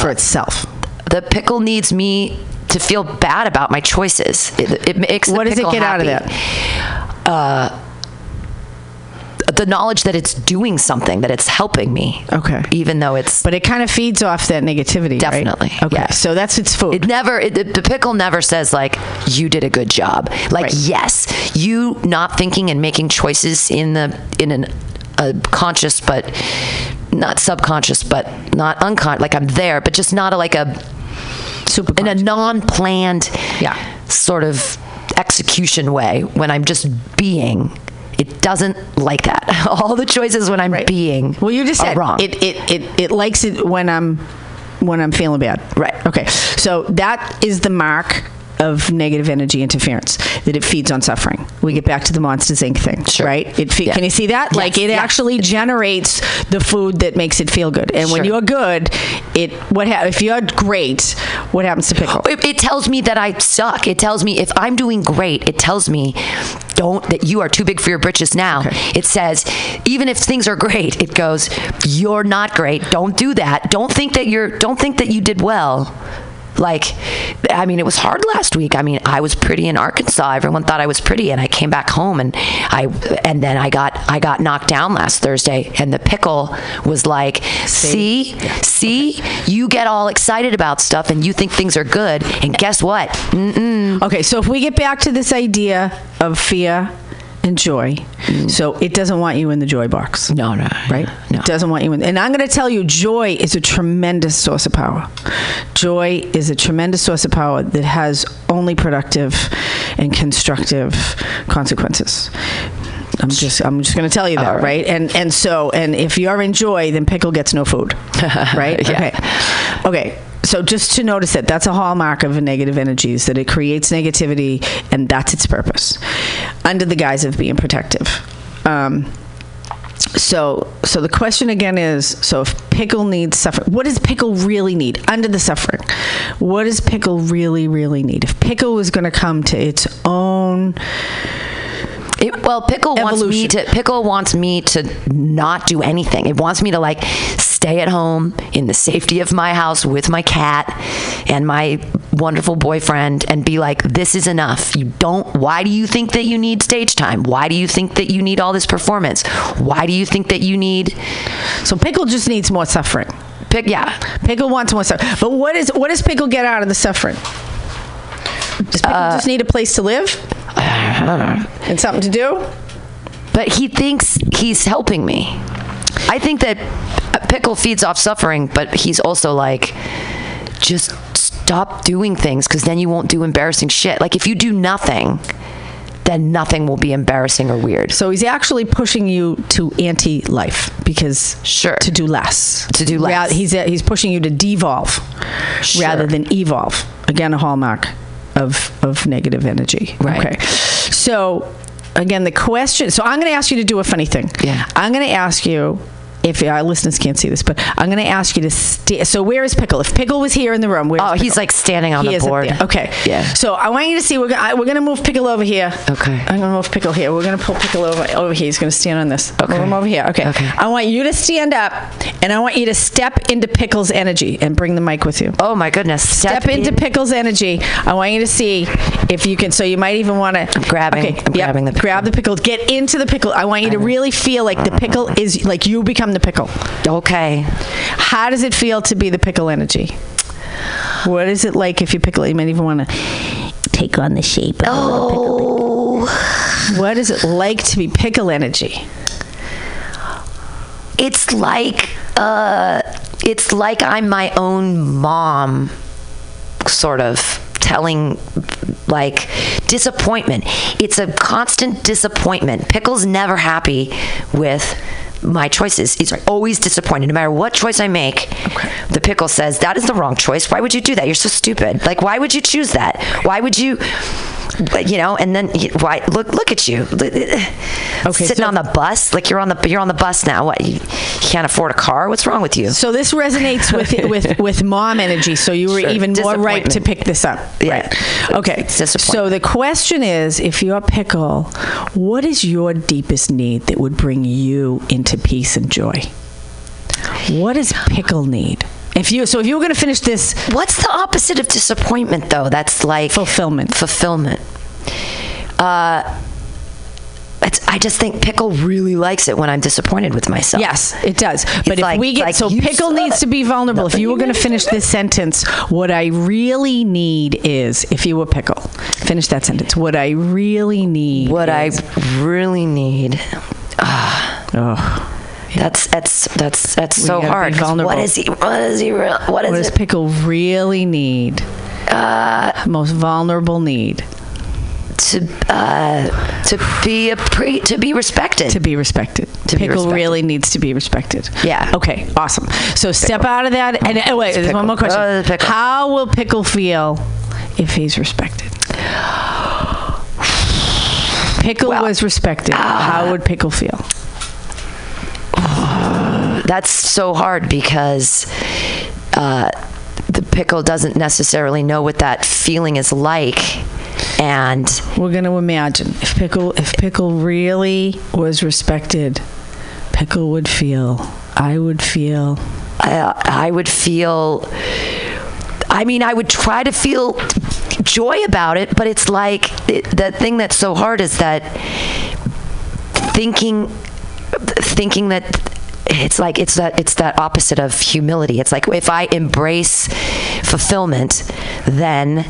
for itself? the pickle needs me to feel bad about my choices it, it makes the What does it get out of that? uh, the knowledge that it's doing something that it's helping me Okay. even though it's But it kind of feeds off that negativity, right? Definitely, Okay, yeah. so that's its food. it never it, the, the pickle never says like you did a good job like Right. yes you not thinking and making choices in the in an a conscious but not subconscious but not unconscious like i'm there but just not a, like a Super in a non-planned Yeah. sort of execution way when i'm just being it doesn't like that [LAUGHS] all the choices when i'm Right. being Well, you just said wrong It, it it it likes it when I'm when I'm feeling bad. Right. Okay. So that is the mark of negative energy interference that it feeds on suffering. We get back to the Monsters Inc. thing, Sure. right? It fe- Yeah. Can you see that? Yes. Like it Yeah. actually generates the food that makes it feel good. And when you're good, it what ha- if you're great, What happens to pickle? It, it tells me that I suck. It tells me if I'm doing great, it tells me don't that you are too big for your britches now. It says even if things are great, it goes you're not great. Don't do that. Don't think that you're don't think that you did well. Like, I mean, it was hard last week. I mean, I was pretty in Arkansas. Everyone thought I was pretty, and I came back home, and I and then I got I got knocked down last Thursday, and the pickle was like, see, see, you get all excited about stuff, and you think things are good, and guess what? Mm-mm. Okay, so if we get back to this idea of fear and joy, so it doesn't want you in the joy box. No, no, Right? No. It doesn't want you in. And I'm going to tell you, joy is a tremendous source of power. Joy is a tremendous source of power that has only productive and constructive consequences. I'm just I'm just going to tell you that, right. right? And and so and if you're in joy, then pickle gets no food, [LAUGHS] right? Yeah. Okay. Okay. So just to notice that that's a hallmark of a negative energy is that it creates negativity and that's its purpose, under the guise of being protective. Um, so so the question again is so if pickle needs suffering what does pickle really need under the suffering what does pickle really really need if pickle was going to come to its own It, well, pickle wants me to pickle wants me to not do anything. It wants me to like stay at home in the safety of my house with my cat and my wonderful boyfriend and be like, this is enough. You don't. Why do you think that you need stage time? Why do you think that you need all this performance? Why do you think that you need so pickle just needs more suffering pick? Yeah, pickle wants more suffering but what is what does pickle get out of the suffering does pickle Uh, just need a place to live and something to do but he thinks he's helping me. I think that Pickle feeds off suffering, but he's also like, just stop doing things because then you won't do embarrassing shit. Like if you do nothing, then nothing will be embarrassing or weird. so he's actually pushing you to anti-life because Sure. to do less To do less. Ra- he's he's pushing you to devolve Sure. rather than evolve. Again, a hallmark of of negative energy. Right. Okay. So again, the question. So I'm going to ask you to do a funny thing. Yeah. I'm going to ask you. If our listeners can't see this, but I'm going to ask you to stay. So where is Pickle? If Pickle was here in the room, where? Oh, he's like standing on he the board. Okay. Yeah. So I want you to see. We're gonna, I, we're going to move Pickle over here. Okay. I'm going to move Pickle here. We're going to pull Pickle over over here. He's going to stand on this. Okay. Move him over here. Okay. Okay. I want you to stand up, and I want you to step into Pickle's energy and bring the mic with you. Oh my goodness. Step, into in. Pickle's energy. I want you to see if you can. So you might even want to. I'm grabbing- I'm grabbing the pickle. Grab the pickle. Get into the pickle. I want you to really feel like the pickle is like you become the pickle. Okay. How does it feel to be the pickle energy? What is it like if you pickle? You might even want to take on the shape of a pickle. Oh, What is it like to be pickle energy? it's like uh, it's like I'm my own mom, sort of telling like disappointment. It's a constant disappointment. Pickle's never happy with my choices. He's always disappointed. No matter what choice I make, the pickle says, That is the wrong choice. Why would you do that? You're so stupid. Like, why would you choose that? Why would you, you know, and then why look look at you. Okay, Sitting so- on the bus, like you're on the you're on the bus now. What you, you can't afford a car? What's wrong with you? So this resonates with [LAUGHS] with with mom energy. So you were Sure. even more ripe to pick this up. Yeah. Right. Okay. So the question is, if you're pickle, what is your deepest need that would bring you into peace and joy? What does pickle need? If you so if you were going to finish this What's the opposite of disappointment, though? That's like fulfillment. fulfillment. Uh, it's, I just think Pickle really likes it when I'm disappointed with myself. Yes, it does. But if like- we get like so pickle needs it. to be vulnerable. if you were going to finish this sentence, what I really need is if you were pickle. Finish that sentence. What I really need. What I really need. oh, That's that's that's that's so hard. What is he? What is he? Real, what what is does it? pickle really need? Uh, Most vulnerable need to uh, to be a pre, to be respected. to be respected. To be pickle respected. really needs to be respected. Yeah. Okay. Awesome. So step out of that. And oh, wait, there's one more question. Oh, pickle. How will pickle feel if he's respected? [SIGHS] Pickle Well, was respected. How would pickle feel? That's so hard because uh, the pickle doesn't necessarily know what that feeling is like, and We're going to imagine if Pickle if Pickle really was respected, Pickle would feel. I would feel. I, I would feel. I mean, I would try to feel joy about it, but it's like it, the thing that's so hard is that thinking, thinking that it's like it's that it's that opposite of humility. It's like if I embrace fulfillment, then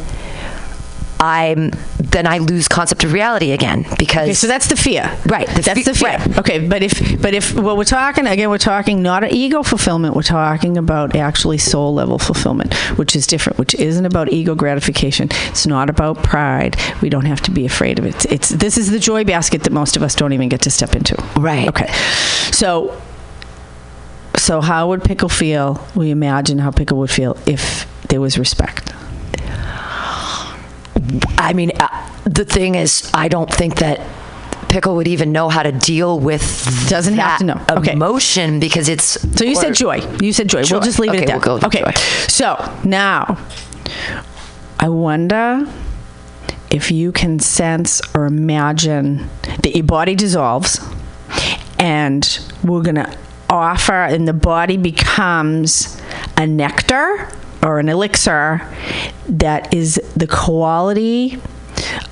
I'm then I lose concept of reality again because Okay, so that's the fear. Right, the that's fe- the fear. right. Okay, but if but if what we're talking again, we're talking not an ego fulfillment. We're talking about actually soul level fulfillment, which is different. Which isn't about ego gratification. It's not about pride. We don't have to be afraid of it. It's this is the joy basket that most of us don't even get to step into. Right. Okay. So. So how would Pickle feel? We imagine how Pickle would feel if there was respect. I mean, uh, the thing is, I don't think that Pickle would even know how to deal with Doesn't have to know. Okay. emotion because it's. So you or- said joy. You said joy. Joy. We'll just leave it Okay, at that. we'll with okay. joy. So now, I wonder if you can sense or imagine that your body dissolves, and we're gonna offer, and the body becomes a nectar or an elixir that is the quality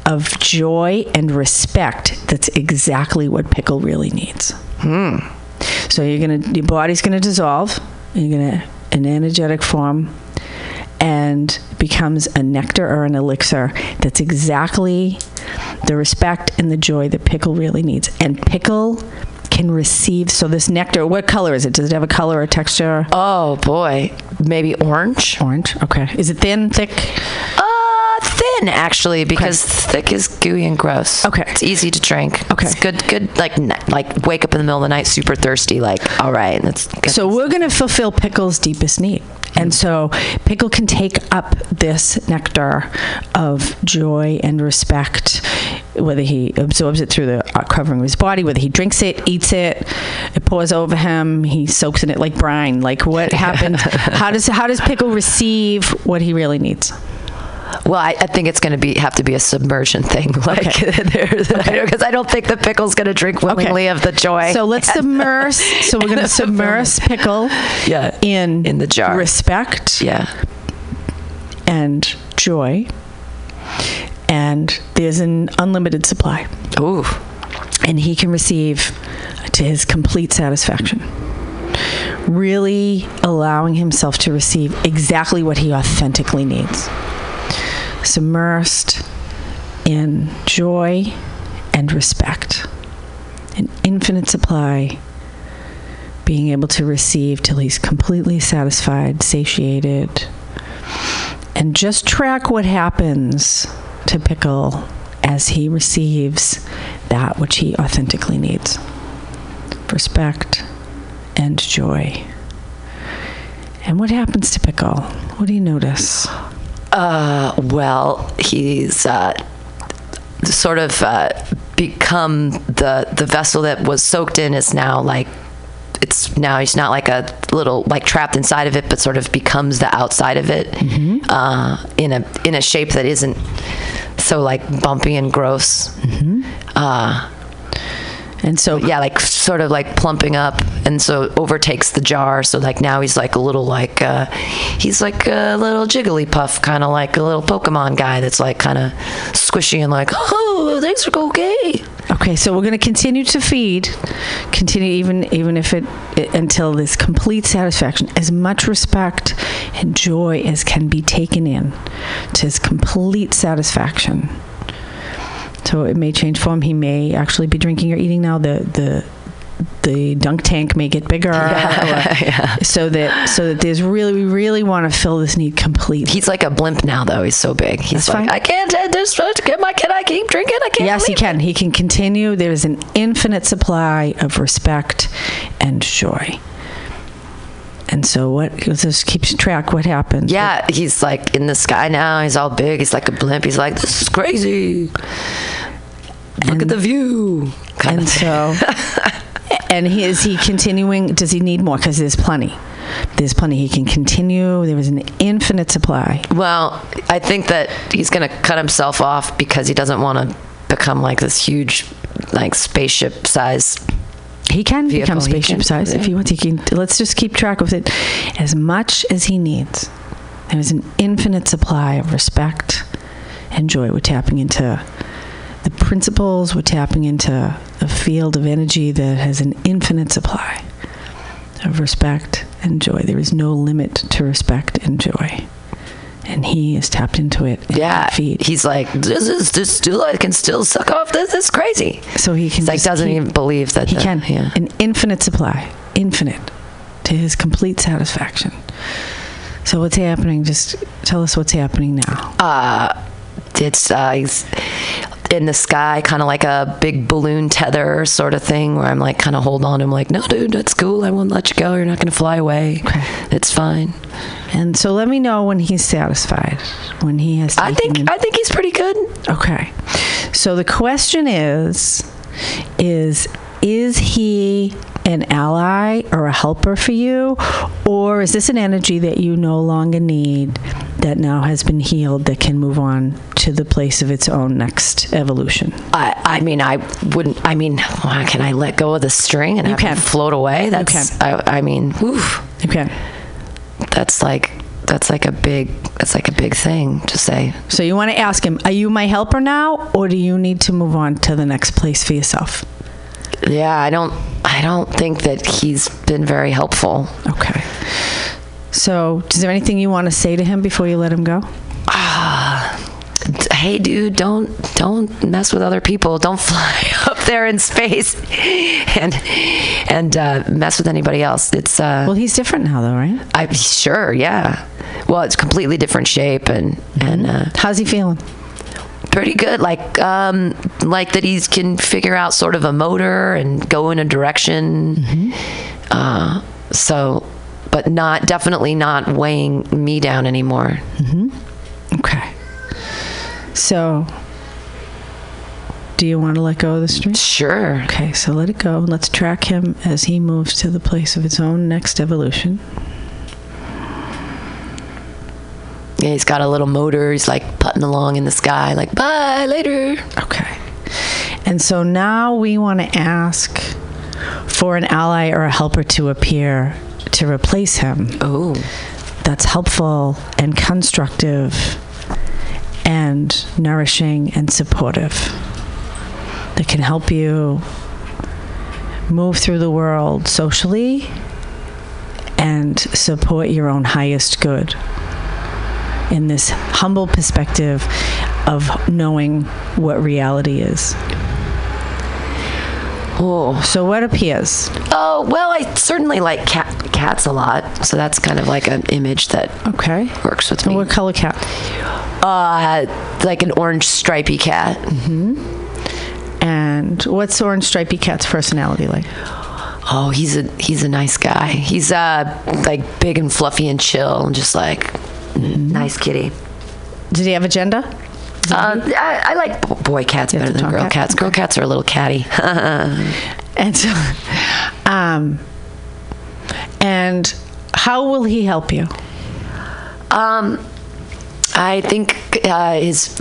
of joy and respect. That's exactly what pickle really needs. Hmm. So you're gonna, your body's gonna dissolve. You're gonna, an energetic form, and becomes a nectar or an elixir. That's exactly the respect and the joy that pickle really needs. And pickle can receive. So this nectar, what color is it? Does it have a color or texture? Oh boy, maybe orange. Orange. Okay. Is it thin, thick? Uh, thin actually, because thick is gooey and gross. Okay. it's easy to drink. Okay. it's good. Good, like like wake up in the middle of the night super thirsty. Like all right, that's good. So we're to fulfill Pickle's deepest need. And so Pickle can take up this nectar of joy and respect, whether he absorbs it through the uh, covering of his body, whether he drinks it, eats it, it pours over him, he soaks in it like brine. Like what [LAUGHS] happens? how does how does Pickle receive what he really needs? Well, I, I think it's going to be have to be a submersion thing, [LAUGHS] like because [LAUGHS] I don't think the pickle's going to drink willingly of the joy. So let's submerge. So we're going to submerge Pickle Yeah. in In the jar. respect. yeah, and joy. And there's an unlimited supply. ooh, And he can receive to his complete satisfaction. Really allowing himself to receive exactly what he authentically needs. Submersed in joy and respect. An infinite supply being able to receive till he's completely satisfied, satiated, and just track what happens to Pickle as he receives that which he authentically needs respect and joy. And what happens to Pickle? What do you notice? Uh, well, he's uh, sort of uh, become the the vessel that was soaked in is now like it's now he's not like a little like trapped inside of it, but sort of becomes the outside of it uh, in a in a shape that isn't so like bumpy and gross. Uh, And so, yeah, like sort of like plumping up, and so overtakes the jar. So like now he's like a little like uh, he's like a little jigglypuff, kind of like a little Pokemon guy that's like kind of squishy and like oh things are okay. okay, so we're to continue to feed, continue even even if it, it until this complete satisfaction, as much respect and joy as can be taken in, to his complete satisfaction. So it may change form. He may actually be drinking or eating now. The the the dunk tank may get bigger, [LAUGHS] or- so that so that there's really we really want to fill this need completely. He's like a blimp now though. He's so big. He's That's like fine. I can't. uh, There's can I can I keep drinking? I can't. Yes, he leave." can. He can continue. There's an infinite supply of respect and joy. And so, what? Let's just keep track. What happens? Yeah, he's like in the sky now. He's all big. He's like a blimp. He's like, this is crazy. Look at the view. Kind And so, [LAUGHS] And he, is he continuing? Does he need more? Because there's plenty. There's plenty. He can continue. There is an infinite supply. Well, I think that he's going to cut himself off because he doesn't want to become like this huge, like spaceship size. He can Vehicle, become spaceship size if he wants. He can. Let's just keep track of it as much as he needs. There's an infinite supply of respect and joy. We're tapping into the principles. We're tapping into a field of energy that has an infinite supply of respect and joy. There is no limit to respect and joy, and he is tapped into it. in Yeah, feet. he's like, this is this still. I can still suck off this. This is crazy. so he can. He's like doesn't keep- even believe that He the- can. Yeah. An infinite supply, infinite, to his complete satisfaction. So what's happening? Just tell us what's happening now. Uh, it's uh, he's in the sky, kind of like a big balloon tether sort of thing, where I'm like kind of hold on I'm like, no, dude, that's cool. I won't let you go. You're not going to fly away. It's fine. And so let me know when he's satisfied. When he has. I think I think he's pretty good. Okay. So the question is is is he an ally or a helper for you or is this an energy that you no longer need that now has been healed that can move on to the place of its own next evolution? I, I mean, I wouldn't. I mean, why can I let go of the string and You have can. it float away? That's. I, I mean, oof, Okay. that's like that's like a big that's like a big thing to say. So you want to ask him, are you my helper now or do you need to move on to the next place for yourself? Yeah, I don't. I don't think that he's been very helpful. Okay. So, is there anything you want to say to him before you let him go? Ah, hey dude don't don't mess with other people don't [LAUGHS] fly up there in space and and uh, mess with anybody else it's uh Well, he's different now, though, right? i sure yeah well it's completely different shape and and uh How's he feeling? pretty good like um like that he can figure out sort of a motor and go in a direction Hmm. uh so but not definitely not weighing me down anymore mm-hmm. Okay. So, do you want to let go of the string? sure Okay, so let it go. Let's track him as he moves to the place of its own next evolution. Yeah, he's got a little motor. He's like putting along in the sky, like, bye, later. Okay. And so now we want to ask for an ally or a helper to appear to replace him. Oh. that's helpful and constructive and nourishing and supportive that can help you move through the world socially and support your own highest good in this humble perspective of knowing what reality is. Oh. So, what appears? Oh, well, I certainly like cat, cats a lot. So that's kind of like an image that Okay. works with And me. what color cat? Uh, like an orange stripy cat. And what's Orange Stripey Cat's personality like? Oh, he's a he's a nice guy. He's uh like big and fluffy and chill and just like nice kitty. Did he have a gender? Uh, I, I like boy cats better than girl tomcat? cats. Girl cats are a little catty. [LAUGHS] And so, [LAUGHS] um, and how will he help you? Um, I think uh, his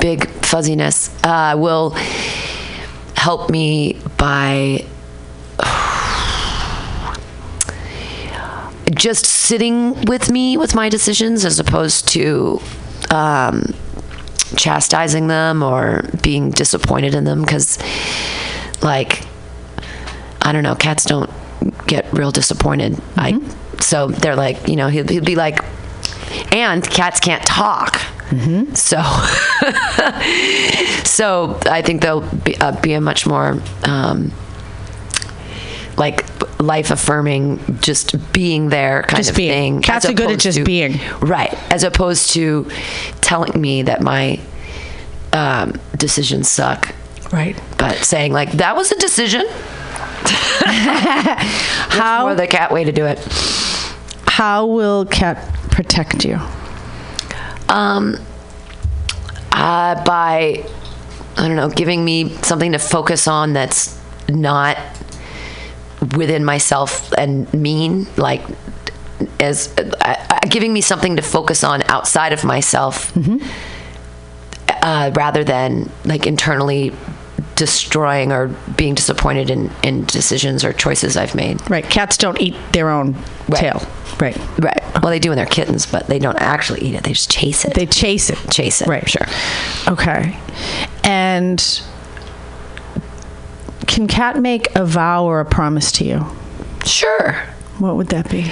big fuzziness uh, will help me by [SIGHS] just sitting with me with my decisions as opposed to um, chastising them or being disappointed in them because like I don't know, cats don't get real disappointed. I so they're like, you know, he'll, he'll be like, and cats can't talk. So, [LAUGHS] so I think they'll be, uh, be a much more um, like life affirming, just being there kind Just of being. thing. Cats are good at just to- being. right? As opposed to telling me that my um, decisions suck Right. but saying like that was a decision. How Or the cat way to do it. how will cat protect you? Um, uh, by I don't know, giving me something to focus on that's not within myself and mean, like as uh, uh, giving me something to focus on outside of myself, uh, rather than like internally destroying or being disappointed in, in decisions or choices I've made. Right. Cats don't eat their own Right. tail. Right. Right. Well, they do when they're kittens, but they don't actually eat it. They just chase it. They chase it. chase it. Right. Sure. Okay. And can cat make a vow or a promise to you? Sure. What would that be?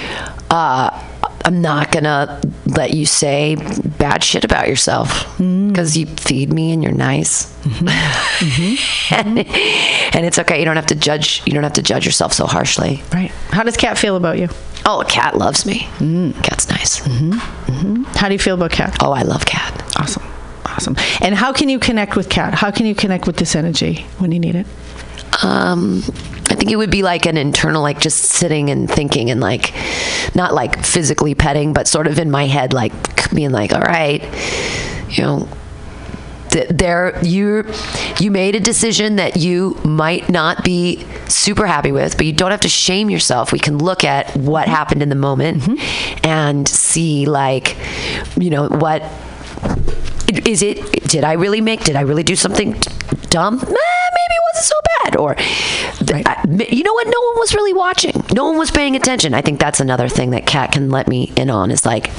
uh, I'm not gonna let you say bad shit about yourself mm. because you feed me and you're nice, mm-hmm. mm-hmm. and, [LAUGHS] and it's okay. You don't have to judge. You don't have to judge yourself so harshly. Right. How does cat feel about you? Oh, cat loves me. Mm. Cat's nice. Mm-hmm. How do you feel about cat? Oh, I love cat. Awesome. Awesome. And how can you connect with cat? How can you connect with this energy when you need it? Um, I think it would be like an internal, like just sitting and thinking and like, not like physically petting, but sort of in my head, like being like, all right, you know, th- there you you made a decision that you might not be super happy with but you don't have to shame yourself. We can look at what happened in the moment and see like you know what is it did i really make did i really do something dumb maybe it wasn't so bad or th- I- you know what? No one was really watching. No one was paying attention. I think that's another thing that cat can let me in on is like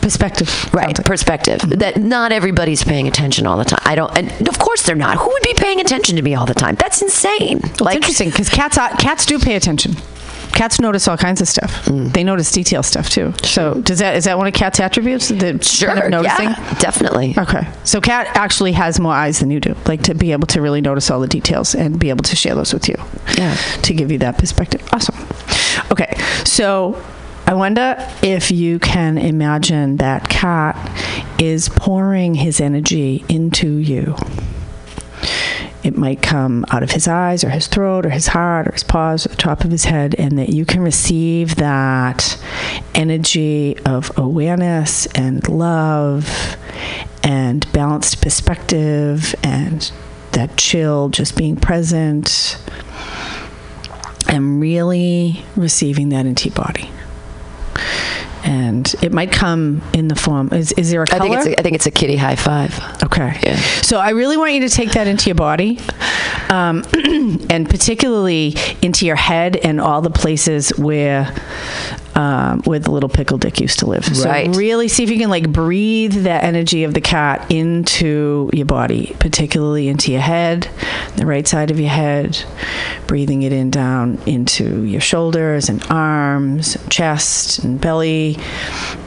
Perspective. right like- perspective. Mm-hmm. That not everybody's paying attention all the time i don't and of course they're not. Who would be paying attention to me all the time? That's insane. Well, It's interesting because cats are- cats do pay attention. Cats notice all kinds of stuff. Mm. They notice detail stuff too. So does that is that one of cat's attributes? The sure kind of noticing. yeah definitely Okay. So cat actually has more eyes than you do, like to be able to really notice all the details and be able to share those with you. Yeah. To give you that perspective. Awesome. Okay. So I wonder if you can imagine that cat is pouring his energy into you. It might come out of his eyes or his throat or his heart or his paws or the top of his head, and that you can receive that energy of awareness and love and balanced perspective and that chill, just being present, and really receiving that into your body. And it might come in the form. Is, is there a i color? think it's a, i think it's a kitty high five Okay. Yeah. So I really want you to take that into your body, um, [CLEARS THROAT] and particularly into your head and all the places where um, where the little pickle dick used to live. So Right. really see if you can like breathe that energy of the cat into your body, particularly into your head, the right side of your head, breathing it in down into your shoulders and arms, chest and belly,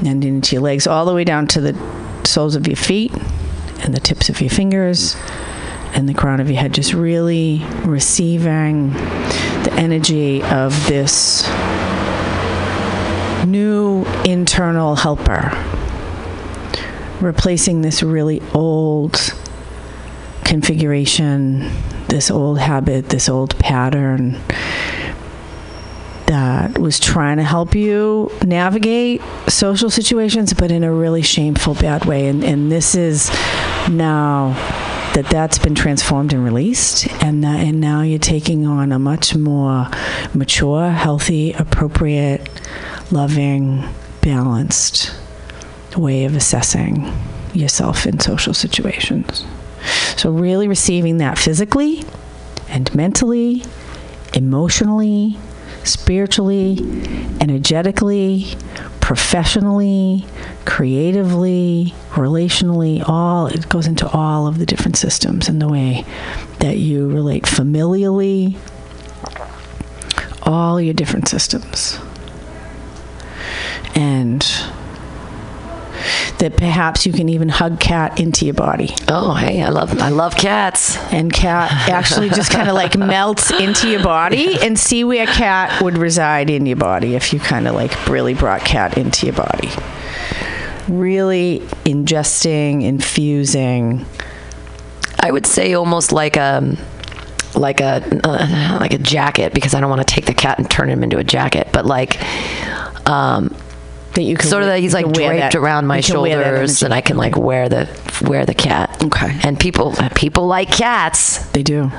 and into your legs, all the way down to the soles of your feet and the tips of your fingers and the crown of your head, just really receiving the energy of this new internal helper, replacing this really old configuration, this old habit, this old pattern that was trying to help you navigate social situations, but in a really shameful, bad way. And, and this is now that that's been transformed and released, and that, and now you're taking on a much more mature, healthy, appropriate, loving, balanced way of assessing yourself in social situations. So, really receiving that physically and mentally, emotionally, spiritually, energetically, professionally, creatively, relationally, all it goes into all of the different systems and the way that you relate familially, all your different systems. And that perhaps you can even hug cat into your body. Oh hey i love i love cats. And cat actually just kind of like melts into your body [LAUGHS] and see where cat would reside in your body if you kind of like really brought cat into your body. Really ingesting infusing. I would say almost like a like a uh, like a jacket because I don't want to take the cat and turn him into a jacket, but like um, That you can sort of wear- that he's like draped that- around my you can wear that shoulders, and I can like wear the wear the cat. Okay. And people people like cats. They do.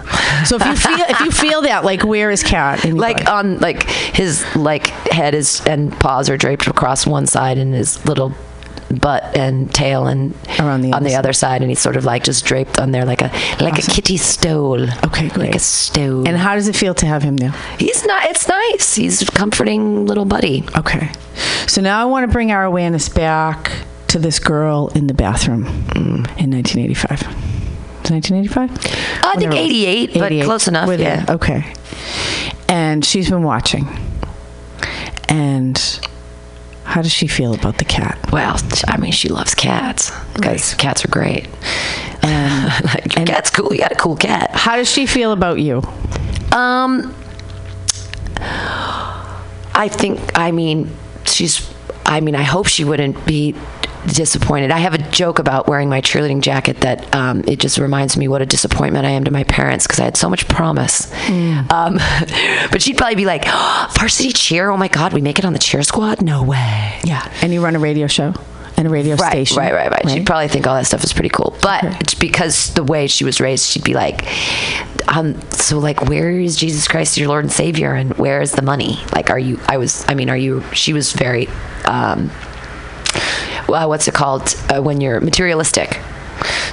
So if you feel if you feel that, like where is cat? Like on like his like head is and paws are draped across one side, and his little butt and tail and Around the on the other side, and he's sort of like just draped on there like a like a kitty stole. Okay, great. Like a stole. and how does it feel to have him there? he's not. It's nice. He's a comforting little buddy. Okay. So now I want to bring our awareness back to this girl in the bathroom mm. in 1985. 1985? I think 88, but close enough, there. yeah. Okay. And she's been watching. And how does she feel about the cat? Well, I mean, she loves cats because cats are great. [LAUGHS] [LAUGHS] And like, your cat's cool. You got a cool cat. how does she feel about you? Um, I think. I mean, she's. I mean, I hope she wouldn't be disappointed. I have a joke about wearing my cheerleading jacket that um, it just reminds me what a disappointment I am to my parents because I had so much promise. Um, [LAUGHS] but she'd probably be like, "Varsity cheer! Oh my God, we make it on the cheer squad? No way!" Yeah. And you run a radio show and a radio Right, station. right, right, right, She'd probably think all that stuff is pretty cool. But Okay. it's because the way she was raised, she'd be like, um, so like, where is Jesus Christ, your Lord and Savior, and where is the money? Like, are you? I was. I mean, are you? She was very. Um, well, what's it called uh, when you're materialistic?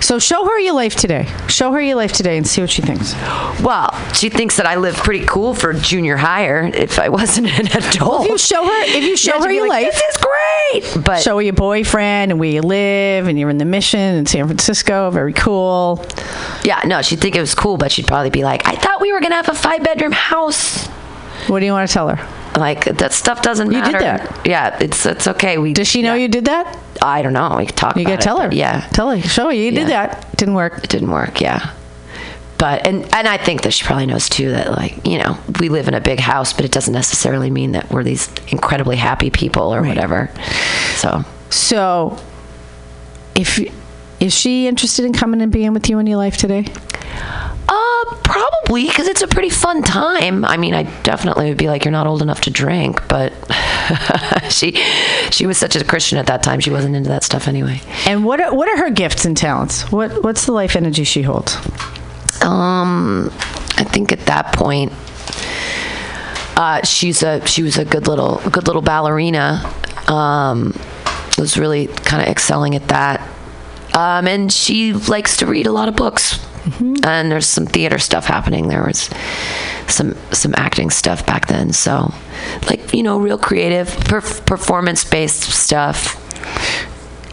So show her your life today. Show her your life today and see what she thinks. Well, she thinks that I live pretty cool for junior higher. If I wasn't an [LAUGHS] adult, If you show her, if you show she'd her your like, life, this is great. But show her your boyfriend and where you live, and you're in the mission in San Francisco. Very cool. yeah, no, she'd think it was cool, but she'd probably be like, I thought we were gonna have a five bedroom house. What do you want to tell her? Like that stuff doesn't You did matter. that. Yeah, it's it's okay. We Does she know yeah. you did that? I don't know. We could talk. You gotta tell her. Yeah, Tell her. Show her you did that. Didn't work. it didn't work. Yeah, but and and I think that she probably knows too that like you know we live in a big house, but it doesn't necessarily mean that we're these incredibly happy people or whatever. So So, if is she interested in coming and being with you in your life today? Uh, probably because it's a pretty fun time. I mean, I definitely would be like, you're not old enough to drink, but [LAUGHS] she, she was such a Christian at that time. She wasn't into that stuff anyway. And what are, what are her gifts and talents? What what's the life energy she holds? Um, I think at that point, uh, she's a she was a good little good little ballerina. Um, was really kind of excelling at that. Um, and she likes to read a lot of books. And there's some theater stuff happening. There was some some acting stuff back then. So, like you know, real creative, perf- performance based stuff.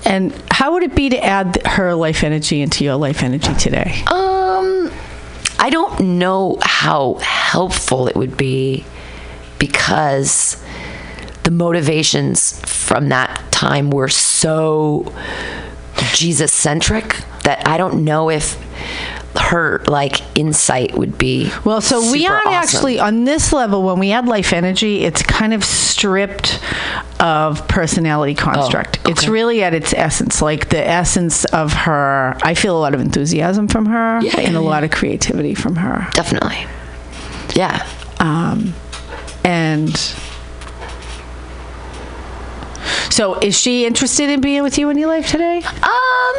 And how would it be to add her life energy into your life energy today? Um, I don't know how helpful it would be because the motivations from that time were so Jesus centric that I don't know if her like insight would be Well, so we aren't awesome. actually on this level. When we add life energy, it's kind of stripped of personality construct. It's okay. really at its essence, like the essence of her. I feel a lot of enthusiasm from her Yeah, and yeah, a yeah. lot of creativity from her. definitely yeah Um, and so, is she interested in being with you in your life today? um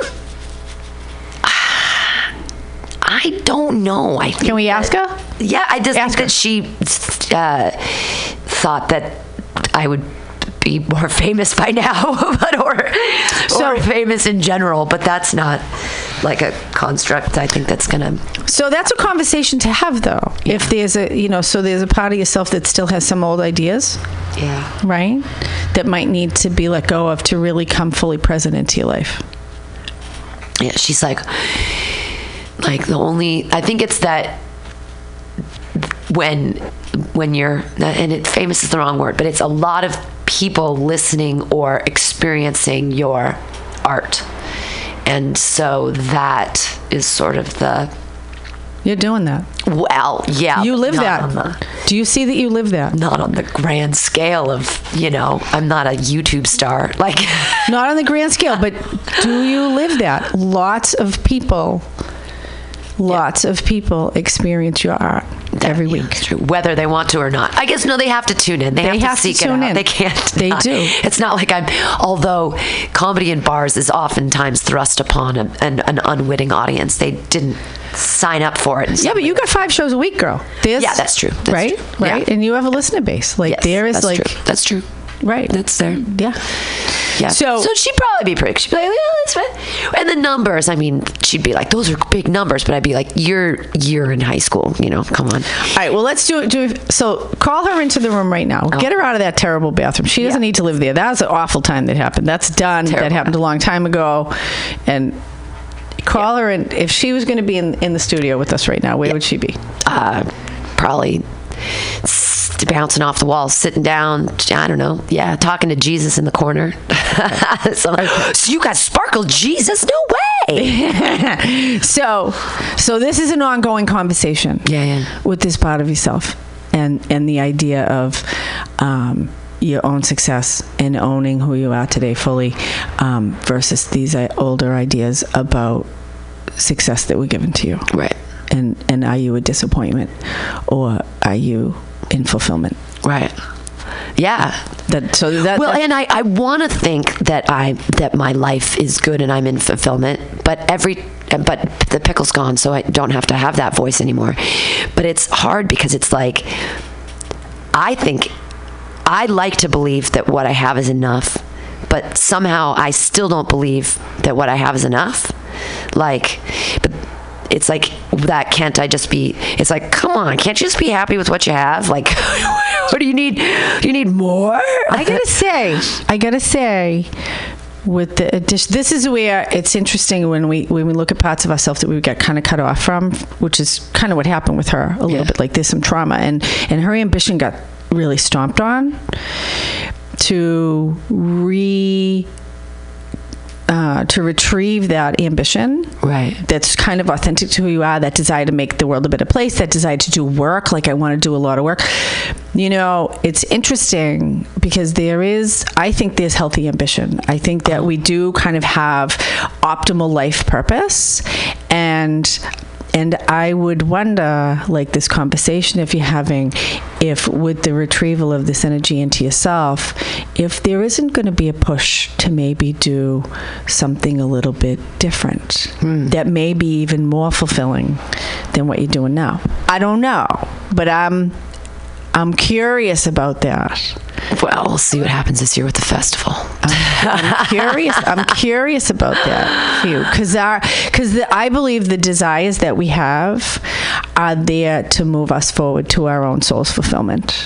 I don't know I think Can we ask her? Yeah, I just Ask think her. that she uh, thought that I would be more [LAUGHS] famous by now, [LAUGHS] but or So- or famous in general. But that's not like a construct. I think that's gonna. So that's a conversation to have, though. If there's a, you know, so there's a part of yourself that still has some old ideas, Yeah. right? That might need to be let go of to really come fully present into your life. Yeah. She's like, like the only. I think it's that when when you're and it famous is the wrong word, but it's a lot of people listening or experiencing your art. And so that is sort of the You're doing that. well, yeah. You live that. the- Do you see that you live that? not on the grand scale of, you know, I'm not a YouTube star. [LAUGHS] Like Not on the grand scale, but do you live that? Lots of people, lots of people experience your art. every Yeah, week. whether they want to or not. I guess no, they have to tune in. They, They have, have to to seek tune it out. in. They can't. They not. do. It's not like I'm. Although comedy in bars is oftentimes thrust upon a, an, an unwitting audience, they didn't sign up for it. Yeah, but you got five shows a week, girl. There's, Yeah, that's true. That's right, true. right, Yeah. and you have a listener base. Like Yes, there is that's like true. that's true. Right. That's there. yeah. Yeah. So- so she'd probably be pretty. She'd be like, yeah, that's fine. And the numbers, I mean, she'd be like, those are big numbers. But I'd be like, you're you're in high school. You know, come on. All right. Well, let's do it. Do so. Call her into the room right now. Get her out of that terrible bathroom. She doesn't Oh. Yeah. need to live there. That was an awful time that happened. That's done. That happened a long time ago. And call her. And if she was going to be in in the studio with us right now, where would she be? Uh, probably bouncing off the walls, sitting down. I don't know. Yeah, talking to Jesus in the corner. [LAUGHS] so, so you got sparkle Jesus? No way. [LAUGHS] so, so this is an ongoing conversation. Yeah, yeah. With this part of yourself, and and the idea of. Um, your own success and owning who you are today fully um, versus these uh, older ideas about success that were given to you right. and and are you a disappointment or are you in fulfillment Right. Yeah. that so that Well, and I, I want to think that I that my life is good and I'm in fulfillment, but every but the pickle's gone, so I don't have to have that voice anymore. But it's hard because it's like I think I like to believe that what I have is enough, but somehow I still don't believe that what I have is enough. Like, but it's like that can't I just be it's like come on can't you just be happy with what you have like [LAUGHS] what do you need you need more I gotta say, I gotta say, with the addition, this is where it's interesting when we when we look at parts of ourselves that we get kind of cut off from, which is kind of what happened with her a little Yeah. bit. Like there's some trauma, and and her ambition got really stomped on to re. Uh, to retrieve that ambition Right. that's kind of authentic to who you are, that desire to make the world a better place, that desire to do work, like I want to do a lot of work. You know, it's interesting because there is, I think there's healthy ambition. I think that we do kind of have optimal life purpose. And and I would wonder, like this conversation, if you're having, if with the retrieval of this energy into yourself, if there isn't going to be a push to maybe do something a little bit different hmm. that may be even more fulfilling than what you're doing now. I don't know, but I'm I'm curious about that. Well, we'll see what happens this year with the festival. I'm curious. I'm curious about that you because our because I believe the desires that we have are there to move us forward to our own soul's fulfillment.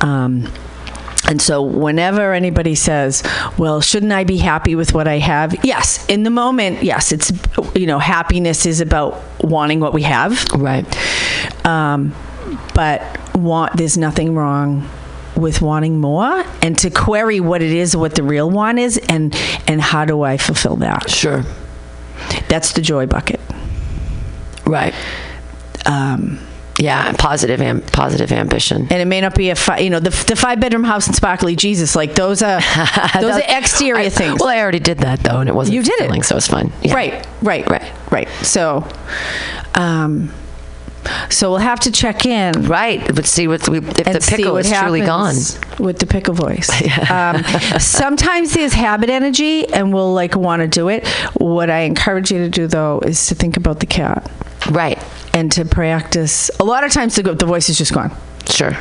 Um, and so, whenever anybody says, "Well, shouldn't I be happy with what I have?" Yes, in the moment, yes, it's you know, happiness is about wanting what we have Right. um, but want there's nothing wrong with wanting more and to query what it is what the real want is and and how do i fulfill that Sure. that's the joy bucket Right. um, Yeah. Positive. Am- positive ambition. and it may not be a fi- you know the, the five bedroom house and sparkly jesus like those are [LAUGHS] those are exterior I- things Well, I already did that though, and it wasn't You did it. so it's fine. Yeah. right right Right. right so um so we'll have to check in Right. But see what we, if the pickle is truly gone. with the pickle voice. [LAUGHS] um, sometimes there's habit energy, and we'll like want to do it. What I encourage you to do though is to think about the cat Right. and to practice. A lot of times the, the voice is just gone. Sure.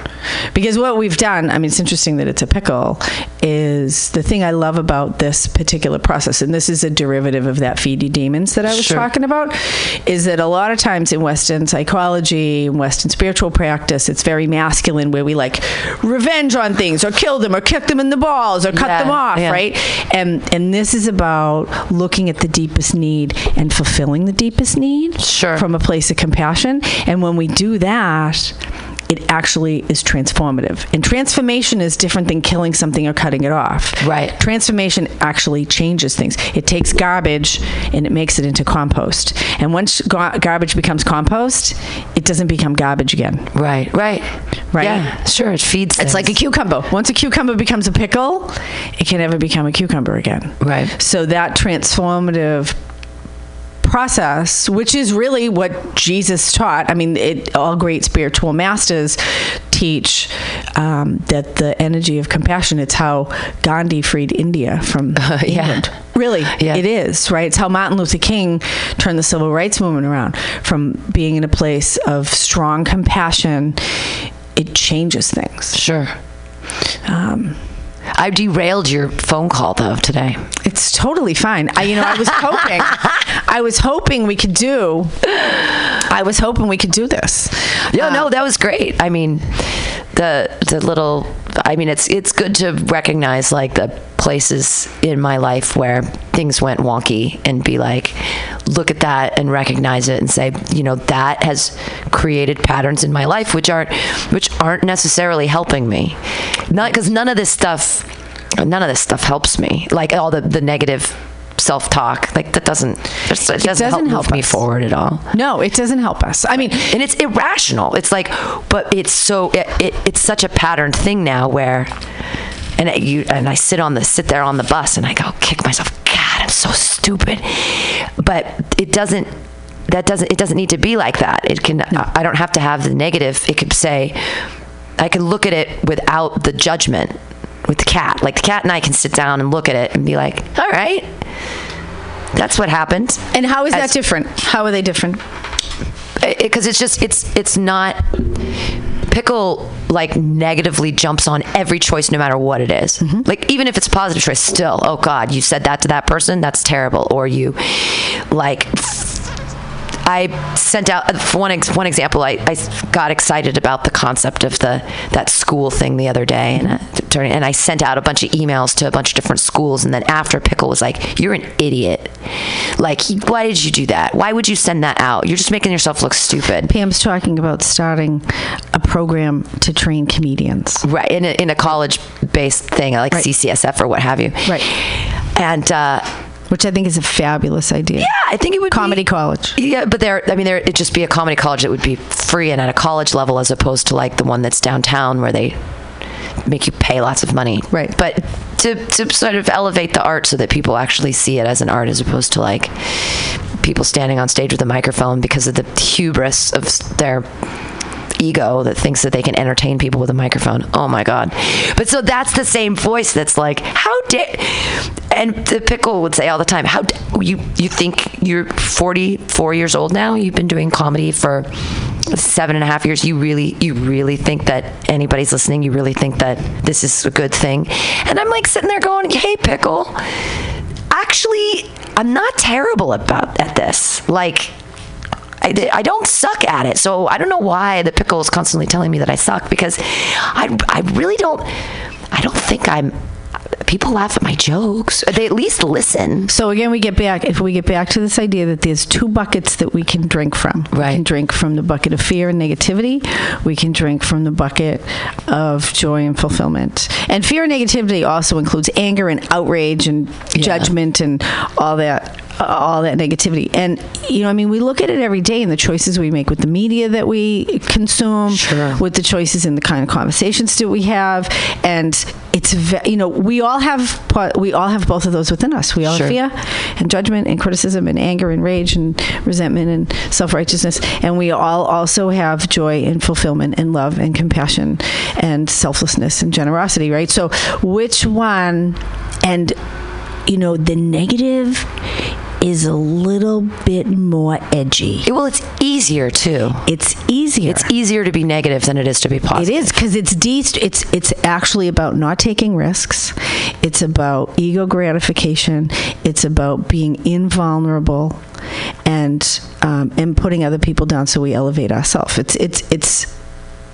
Because what we've done, I mean, it's interesting that it's a pickle, is the thing I love about this particular process, and this is a derivative of that feed demons that I was Sure. talking about, is that a lot of times in Western psychology, Western spiritual practice, it's very masculine where we like revenge on things or kill them or kick them in the balls or cut Yeah, them off, yeah. right? And and this is about looking at the deepest need and fulfilling the deepest need Sure. from a place of compassion. And when we do that, it actually is transformative. And transformation is different than killing something or cutting it off. Right. Transformation actually changes things. It takes garbage and it makes it into compost. And once gar- garbage becomes compost, it doesn't become garbage again. Right. Right. Right. Yeah. Sure. It feeds. It's like a cucumber. Once a cucumber becomes a pickle, it can never become a cucumber again. Right. So that transformative process, which is really what Jesus taught. I mean, it, all great spiritual masters teach um, that the energy of compassion. It's how Gandhi freed India from [LAUGHS] yeah. England. Really, Yeah. it is right. It's how Martin Luther King turned the civil rights movement around from being in a place of strong compassion. It changes things. Sure. Um, I derailed your phone call though today. It's totally fine. I, you know, I was hoping, [LAUGHS] I was hoping we could do, I was hoping we could do this. Yeah, no, um, that was great. I mean, the the little. I mean, it's it's good to recognize like the places in my life where things went wonky and be like, look at that and recognize it and say, you know, that has created patterns in my life which aren't which aren't necessarily helping me. Not because none of this stuff, none of this stuff helps me. Like all the the negative self-talk like that doesn't it doesn't, help, doesn't move help me forward at all No, it doesn't help us. I mean, and it's irrational. It's like, but it's so it, it, it's such a pattern thing now where, and it, you and I sit on the sit there on the bus and I go kick myself. God, I'm so stupid. But it doesn't. That doesn't. It doesn't need to be like that. It can. I don't have to have the negative. It could say, I can look at it without the judgment. With the cat, like the cat and I can sit down and look at it and be like, all right, that's what happened and how is that different? How are they different? because it's just it's it's not pickle like negatively jumps on every choice no matter what it is. Mm-hmm. like even if it's a positive choice still oh god you said that to that person that's terrible or you like I sent out for one ex, one example. I, I got excited about the concept of the that school thing the other day, and I, and I sent out a bunch of emails to a bunch of different schools. And then after Pickle was like, "You're an idiot! Like, why did you do that? Why would you send that out? You're just making yourself look stupid." Pam's talking about starting a program to train comedians. Right in a, in a college based thing like Right. CCSF or what have you. Right. And uh, Which I think is a fabulous idea. yeah, I think it would Comedy be, college. Yeah, but there, I mean, there it'd just be a comedy college that would be free and at a college level, as opposed to like the one that's downtown where they make you pay lots of money. Right. But to to sort of elevate the art so that people actually see it as an art, as opposed to like people standing on stage with a microphone because of the hubris of their ego that thinks that they can entertain people with a microphone. Oh my god. But so that's the same voice that's like, how dare and the pickle would say all the time, how d- you you think you're 44 years old now? You've been doing comedy for seven and a half years. You really you really think that anybody's listening? You really think that this is a good thing? And I'm like sitting there going, hey pickle, actually I'm not terrible about at this. Like I, I don't suck at it. So I don't know why the pickle is constantly telling me that I suck because I, I really don't, I don't think I'm, people laugh at my jokes. They at least listen. So again, we get back. If we get back to this idea that there's two buckets that we can drink from. Right. We can drink from the bucket of fear and negativity. We can drink from the bucket of joy and fulfillment. And fear and negativity also includes anger and outrage and judgment and all that. All that negativity, and you know, I mean, we look at it every day in the choices we make with the media that we consume, Sure. with the choices in the kind of conversations that we have, and it's you know, we all have we all have both of those within us. We all Sure. have fear and judgment and criticism and anger and rage and resentment and self-righteousness and we all also have joy and fulfillment and love and compassion and selflessness and generosity right so which one and you know the negative is a little bit more edgy Well, it's easier too. it's easier It's easier to be negative than it is to be positive. It is because it's de- it's it's actually about not taking risks. It's about ego gratification. It's about being invulnerable, and um, and putting other people down so we elevate ourselves. It's it's it's.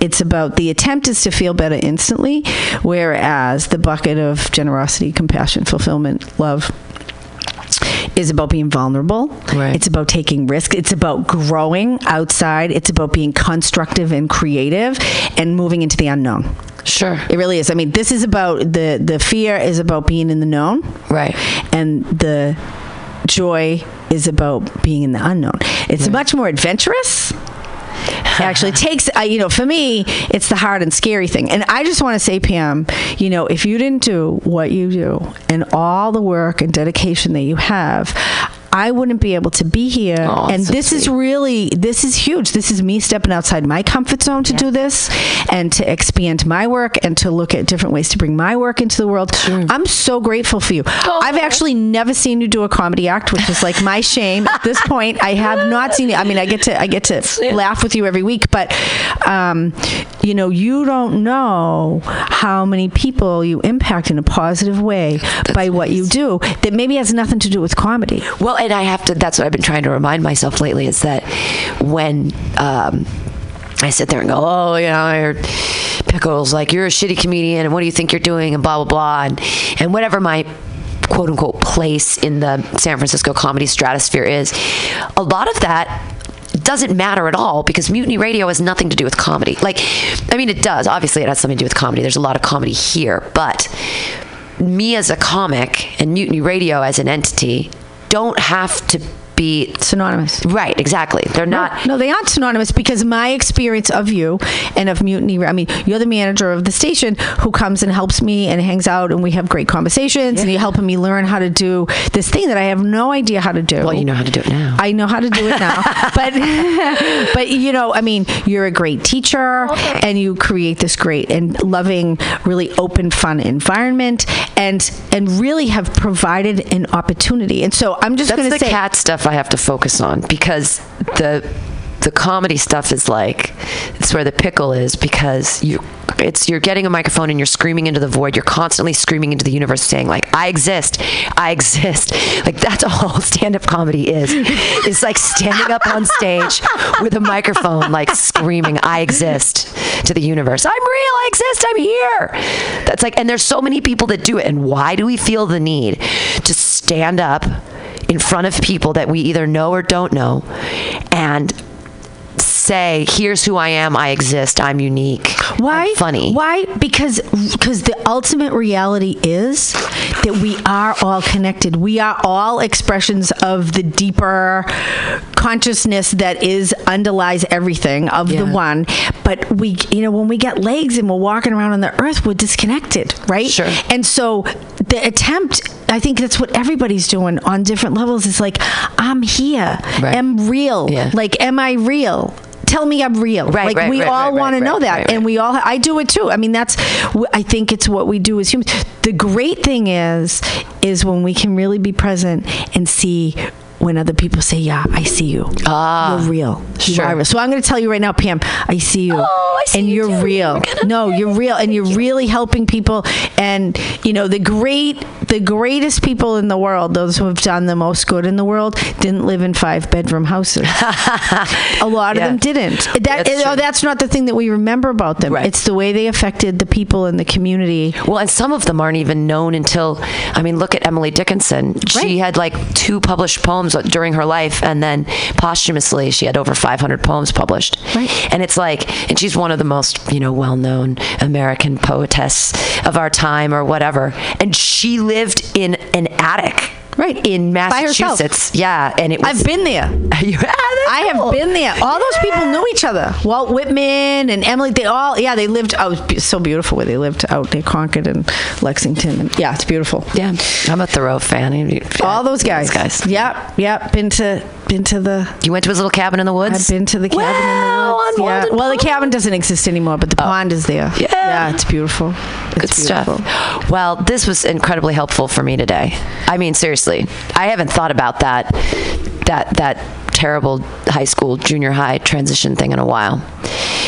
It's about the attempt is to feel better instantly, whereas the bucket of generosity, compassion, fulfillment, love is about being vulnerable. Right. It's about taking risk. It's about growing outside. It's about being constructive and creative and moving into the unknown. Sure. It really is. I mean, this is about the the fear is about being in the known, Right. and the joy is about being in the unknown. It's much more adventurous. [LAUGHS] Actually, takes uh, you know for me, it's the hard and scary thing. And I just want to say, Pam, you know, if you didn't do what you do and all the work and dedication that you have. I wouldn't be able to be here. Oh, and so this is really this is huge. This is me stepping outside my comfort zone to do this and to expand my work and to look at different ways to bring my work into the world. I'm so grateful for you. I've actually never seen you do a comedy act, which is like my shame at this point. I have not seen it. I mean, I get to I get to laugh with you every week, but um, you know, you don't know how many people you impact in a positive way by what you do that maybe has nothing to do with comedy. Well, and I have to, that's what I've been trying to remind myself lately is that when um, I sit there and go, oh, you know, you're pickles, like you're a shitty comedian, and what do you think you're doing, and blah, blah, blah. And, and whatever my quote unquote place in the San Francisco comedy stratosphere is, a lot of that doesn't matter at all because mutiny radio has nothing to do with comedy. Like i mean it does. Obviously it has something to do with comedy. There's a lot of comedy here. But me as a comic and mutiny radio as an entity don't have to be Synonymous. right exactly they're not No, they aren't synonymous because my experience of you and of Mutiny, I mean, you're the manager of the station who comes and helps me and hangs out and we have great conversations and you're helping me learn how to do this thing that I have no idea how to do. well you know how to do it now I know how to do it now, [LAUGHS] but [LAUGHS] but you know, I mean, you're a great teacher, and you create this great and loving, really open, fun environment, and and really have provided an opportunity. And so I'm just that's going to the say, cat stuff i have to focus on because the the comedy stuff is like it's where the pickle is because you it's you're getting a microphone and you're screaming into the void you're constantly screaming into the universe saying like i exist i exist. Like that's all [LAUGHS] stand-up comedy is. It's like standing up on stage with a microphone like screaming i exist to the universe. I'm real i exist i'm here. That's like and there's so many people that do it and why do we feel the need to stand up in front of people that we either know or don't know and say here's who i am i exist i'm unique Why? I'm funny Why? Because because the ultimate reality is that we are all connected. We are all expressions of the deeper consciousness that is underlies everything of the one. But we, you know, when we get legs and we're walking around on the earth, we're disconnected, right? Sure. And so the attempt. I think that's what everybody's doing on different levels. It's like, I'm here. Right. Am real. Yeah. Like, am I real? Tell me I'm real. Right, Like right, we right, all right, want to know that, and we all. I do it too. I mean, that's. I think it's what we do as humans. The great thing is, is when we can really be present and see when other people say, "Yeah, I see you. Ah, you're real. You sure. are real." So I'm going to tell you right now, Pam. I see you. Oh, I see and you you're too. real. No, you're real, and you're really helping people. And you know, the great, the greatest people in the world, those who have done the most good in the world, didn't live in five bedroom houses. [LAUGHS] A lot of them didn't. That That's know, oh, true. that's not the thing that we remember about them. Right. It's the way they affected the people in the community. Well, and some of them aren't even known until, I mean, look at Emily Dickinson. She had like two published poems during her life, and then posthumously, she had over 500 poems published. Right. And it's like, and she's one of the most, you know, well known American poetess of our time or whatever. And she lived in an attic. Right. In. Massachusetts. Yeah. And it was. I've been there. [LAUGHS] You- I have been there. All those people knew each other. Walt Whitman and Emily, they all, yeah, they lived, oh, it was so beautiful where they lived out near Concord and Lexington. And, yeah, it's beautiful. Yeah. I'm a Thoreau fan. All those guys. guys. Yep, yep. Been to, been to the, You went to his little cabin in the woods? I've been to the cabin Wow, in the woods. Yeah. Well, the cabin doesn't exist anymore, but the oh. pond is there. Yeah. Yeah, it's beautiful. Good It's stuff. beautiful. Well, this was incredibly helpful for me today. I mean, seriously, I haven't thought about that that that terrible high school junior high transition thing in a while.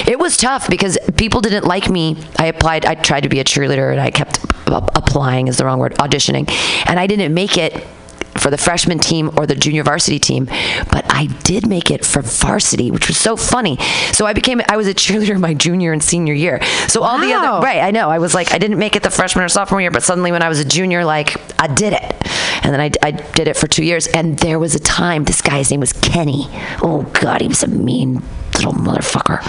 It was tough because people didn't like me. I applied. I tried to be a cheerleader, and I kept applying is the wrong word, auditioning, and I didn't make it for the freshman team or the junior varsity team, but I did make it for varsity, which was so funny. So I became I was a cheerleader my junior and senior year. So all the other right, I know. I was like I didn't make it the freshman or sophomore year, but suddenly when I was a junior, like I did it, and then I, I did it for two years. And there was a time this guy's name was Kenny. Oh God, he was a mean little motherfucker.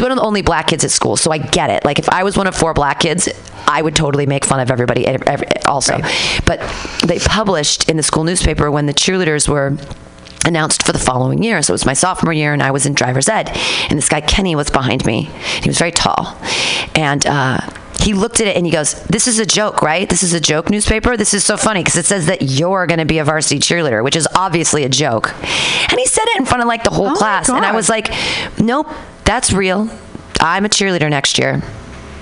He's one of the only black kids at school, so I get it. Like if I was one of four black kids, I would totally make fun of everybody ev- ev- also. But they published in the school newspaper when the cheerleaders were announced for the following year. So it was my sophomore year, and I was in driver's ed. And this guy Kenny was behind me. He was very tall, and uh, he looked at it and he goes, "This is a joke, right? This is a joke newspaper. This is so funny because it says that you're going to be a varsity cheerleader, which is obviously a joke." And he said it in front of like the whole Oh class, and I was like, "Nope, that's real. I'm a cheerleader next year.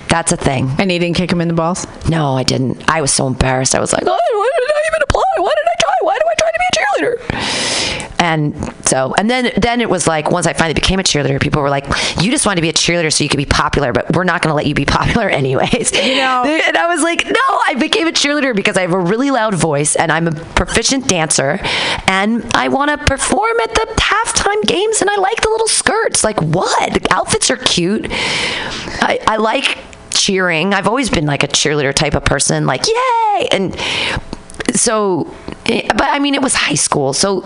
That's a thing." And he didn't kick him in the balls. No, I didn't. I was so embarrassed. I was like, oh, why did I even apply? Why did I try? Why do I try to be a cheerleader? And so, and then, then it was like, once I finally became a cheerleader, people were like, you just want to be a cheerleader so you could be popular, but we're not going to let you be [LAUGHS] popular anyways. You know- [LAUGHS] and I was like, no, I became a cheerleader because I have a really loud voice and I'm a proficient dancer and I want to perform at the halftime games and I like the little skirts. Like, what? The outfits are cute. I, I like cheering. I've always been like a cheerleader type of person, like, yay! And so, eh, but I mean, it was high school. So,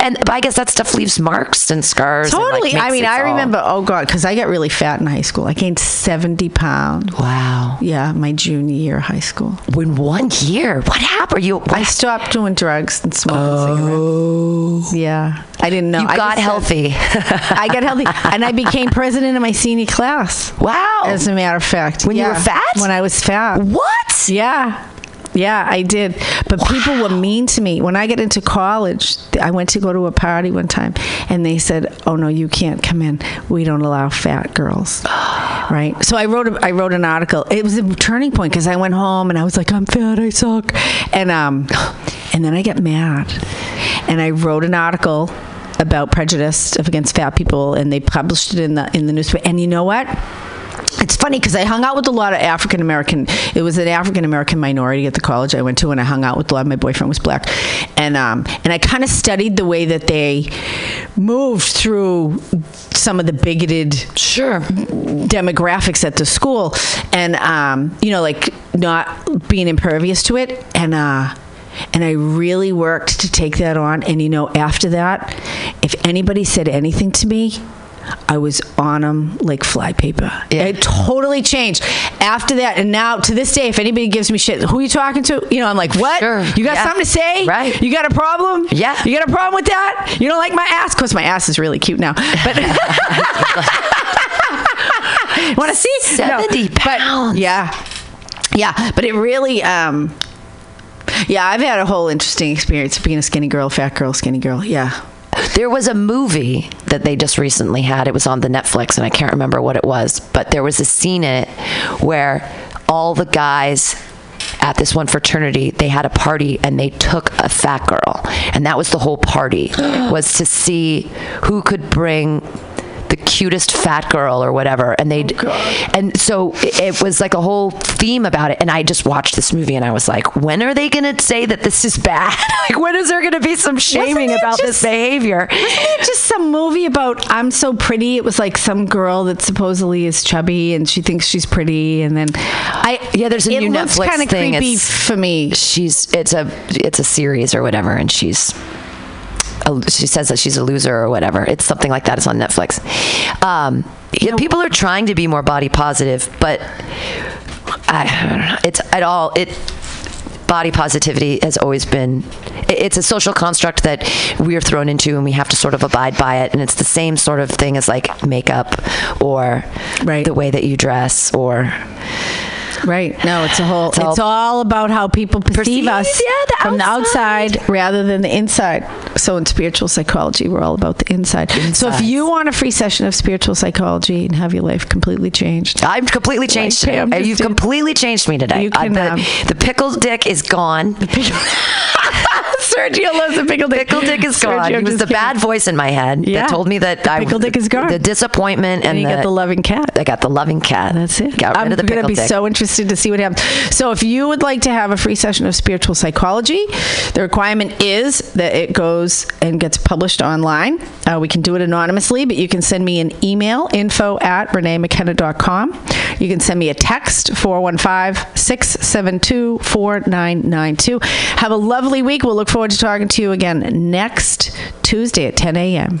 and but I guess that stuff leaves marks and scars. and, like, Totally. I mean, I remember. Oh God, because I got really fat in high school. I gained seventy pounds. Wow. Yeah, my junior year of high school. In one year, what happened? You, I stopped doing drugs and smoking oh. cigarettes. Yeah, I didn't know. Oh. you I got said- healthy. I got healthy, and I became president of my senior class. wow. As a matter of fact, When you were fat? When I was fat. what? Yeah. Yeah, I did. But people were mean to me. When I got into college, I went to go to a party one time and they said, "Oh no, you can't come in. We don't allow fat girls." [GASPS] right? So I wrote a, I wrote an article. It was a turning point because I went home and I was like, "I'm fat. I suck." And um and then I get mad. And I wrote an article about prejudice against fat people and they published it in the in the newspaper. And you know what? It's funny because I hung out with a lot of African American. It was an African American minority at the college I went to, and I hung out with a lot. My boyfriend was black, and um, and I kind of studied the way that they moved through some of the bigoted Sure. demographics at the school, and um, you know, like not being impervious to it, and uh, and I really worked to take that on. And you know, after that, if anybody said anything to me. I was on them like flypaper. Yeah. It totally changed after that, and now to this day, if anybody gives me shit, who are you talking to? You know, I'm like, what? Sure. You got Yeah. something to say? Right. You got a problem? Yeah. You got a problem with that? You don't like my ass? Cause my ass is really cute now, but. [LAUGHS] Want to see? 70 but- pounds. yeah. Yeah. But it really, um, yeah, I've had a whole interesting experience of being a skinny girl, fat girl, skinny girl. Yeah. There was a movie that they just recently had. It was on the Netflix, and I can't remember what it was, but there was a scene in it where all the guys at this one fraternity they had a party and they took a fat girl and that was the whole party [GASPS] was to see who could bring cutest fat girl or whatever and they oh, and so it, was like a whole theme about it and i just watched this movie and i was like when are they going to say that this is bad [LAUGHS] like when is there going to be some shaming about this behavior Wasn't it just some movie about I'm so pretty? It was like some girl that supposedly is chubby and she thinks she's pretty, and then I Yeah, there's a new Netflix kind of thing. creepy It's- for me. she's it's a it's a series or whatever and she's a, she says that she's a loser or whatever. It's something like that. It's on netflix. Um, yeah, people are trying to be more body positive but I, know, it's at all it body positivity has always been it's a social construct that we're thrown into and we have to sort of abide by it. And it's the same sort of thing as like makeup or Right. the way that you dress or Right. No, it's a whole. It's, all- all, about how people perceive, Perceive, us yeah, the from outside. the outside rather than the inside. So in spiritual psychology, we're all about the inside. So if you want a free session of spiritual psychology and have your life completely changed, I've completely changed Pam today. You've completely changed me today. You can, the, um, the pickled dick is gone. [LAUGHS] Sergio loves the pickle dick. Pickle dick is gone. Sergio, It was the kidding. bad voice in my head Yeah. that told me that The I pickle dick is gone. The disappointment and, And you the, got the loving cat. I got the loving cat. That's it. Got rid I'm of the going to be so interested to see what happens. So, if you would like to have a free session of spiritual psychology, the requirement is that it goes and gets published online. Uh, we can do it anonymously, but you can send me an email info at reneemckenna.com. You can send me a text 415 672 4992. Have a lovely week. We'll look forward to talking to you again next Tuesday at 10 a.m.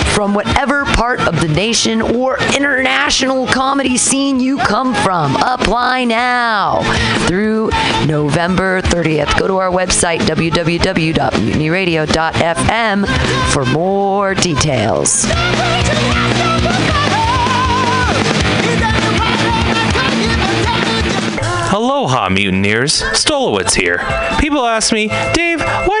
from whatever part of the nation or international comedy scene you come from. Apply now through November 30th. Go to our website, www.mutinyradio.fm, for more details. Aloha, mutineers. Stolowitz here. People ask me, Dave, why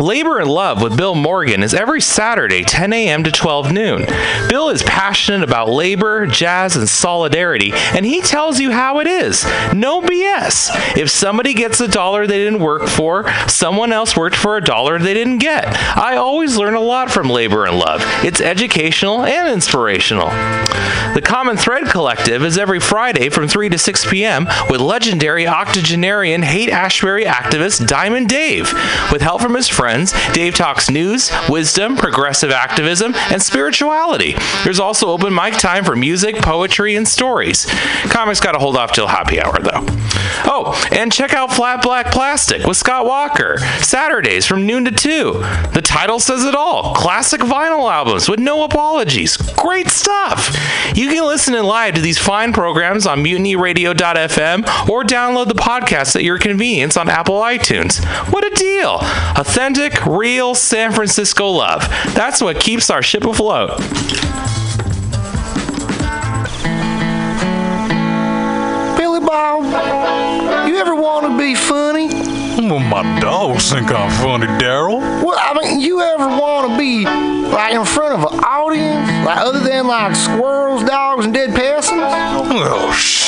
Labor and Love with Bill Morgan is every Saturday, 10 a.m. to 12 noon. Bill is passionate about labor, jazz, and solidarity, and he tells you how it is. No BS. If somebody gets a dollar they didn't work for, someone else worked for a dollar they didn't get. I always learn a lot from Labor and Love. It's educational and inspirational. The Common Thread Collective is every Friday from 3 to 6 p.m. with legendary octogenarian Haight Ashbury activist Diamond Dave. With help from his friends, Dave talks news, wisdom, progressive activism, and spirituality. There's also open mic time for music, poetry, and stories. Comics got to hold off till happy hour, though. Oh, and check out Flat Black Plastic with Scott Walker, Saturdays from noon to 2. The title says it all classic vinyl albums with no apologies. Great stuff! You can listen in live to these fine programs on mutinyradio.fm or download the podcast at your convenience on Apple iTunes. What a deal! Authentic, real San Francisco love. That's what keeps our ship afloat. Billy Bob, you ever want to be funny? Well, my dogs think I'm funny, Daryl. Well, I mean, you ever want to be like in front of an audience, like other than like squirrels, dogs, and dead peasants? Oh, shit.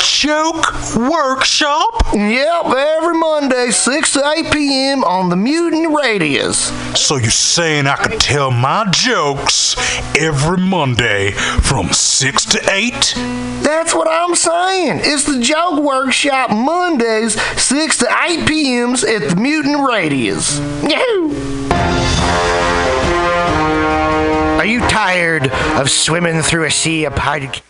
Joke Workshop? Yep, every Monday, 6 to 8 p.m. on the Mutant Radius. So you're saying I could tell my jokes every Monday from 6 to 8? That's what I'm saying. It's the Joke Workshop Mondays, 6 to 8 p.m.s at the Mutant Radius. Yahoo! Are you tired of swimming through a sea of pod-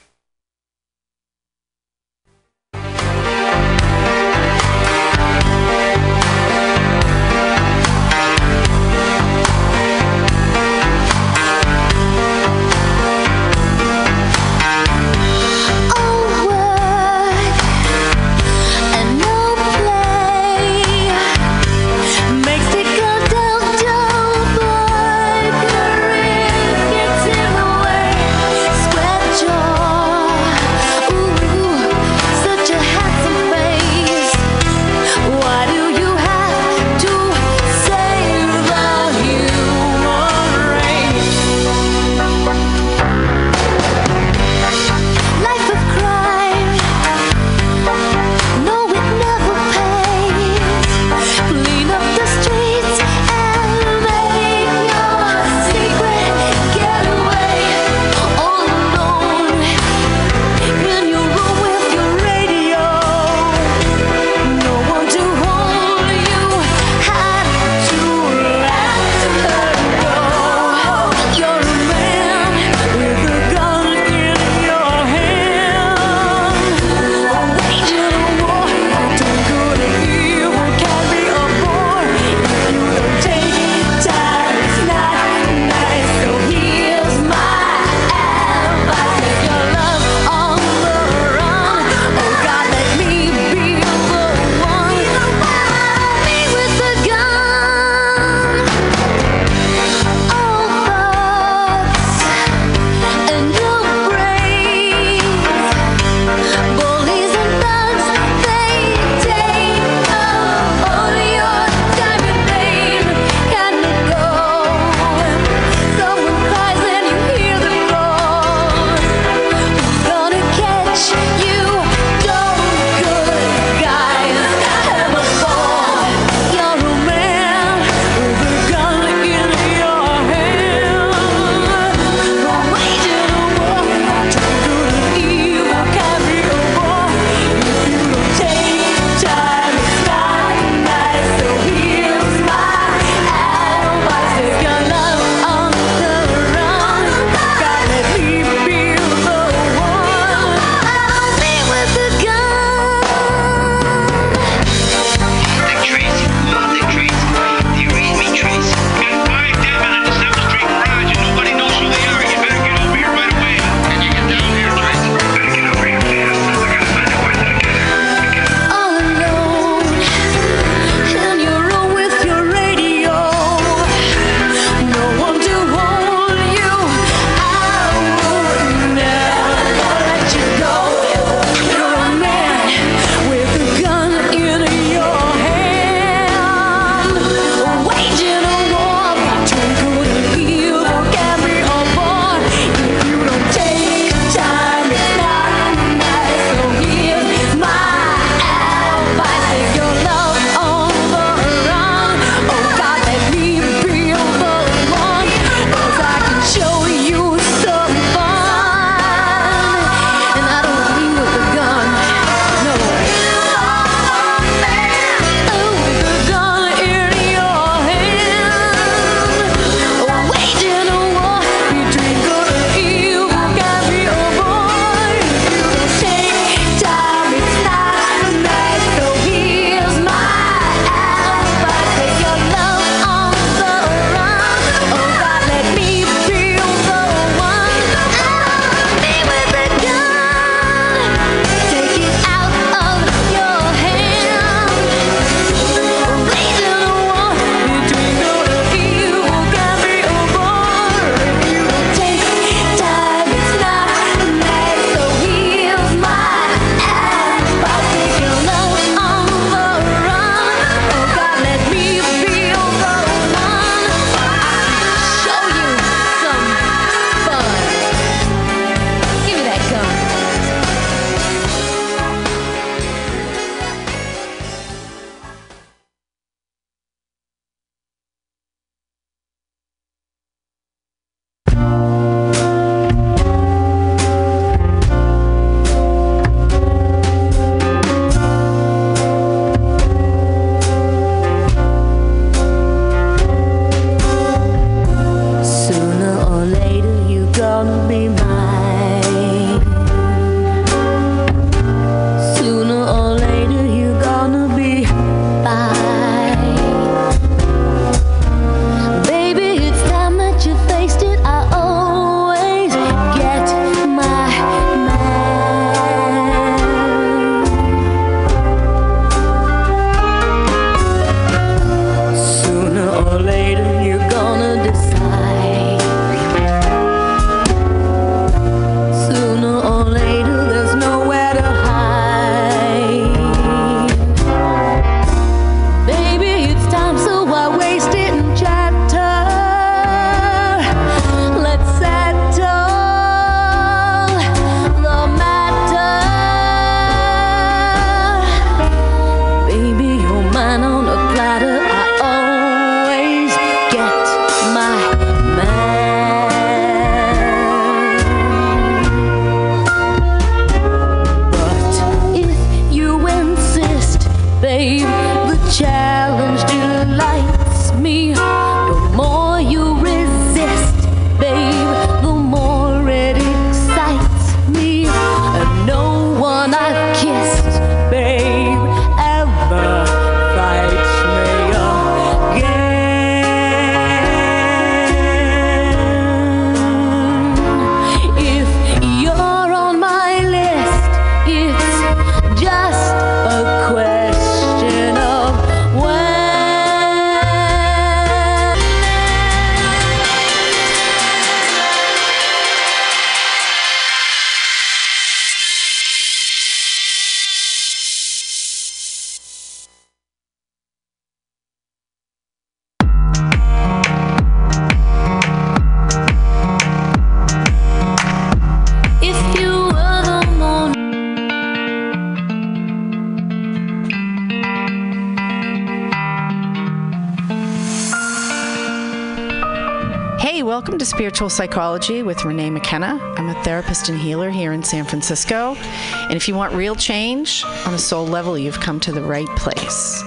Psychology with Renee McKenna. I'm a therapist and healer here in San Francisco. And if you want real change on a soul level, you've come to the right place.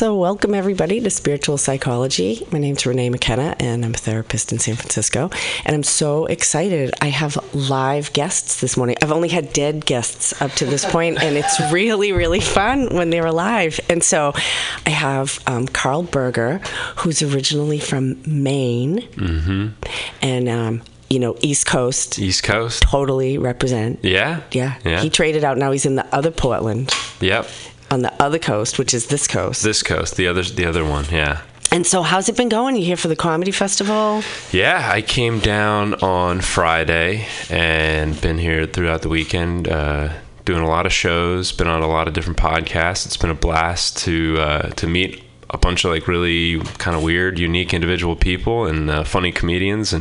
So, welcome everybody to Spiritual Psychology. My name's Renee McKenna, and I'm a therapist in San Francisco. And I'm so excited. I have live guests this morning. I've only had dead guests up to this point, and it's [LAUGHS] really, really fun when they're alive. And so, I have um, Carl Berger, who's originally from Maine, and um, you know, East Coast. East Coast. Totally represent. Yeah. Yeah. Yeah. He traded out. Now he's in the other Portland, Yep. On the other coast, which is this coast. This coast. The other. The other one. Yeah. And so, how's it been going? You here for the comedy festival? Yeah. I came down on Friday and been here throughout the weekend. Uh, doing a lot of shows. Been on a lot of different podcasts. It's been a blast to uh, to meet a bunch of like really kind of weird, unique individual people and uh, funny comedians and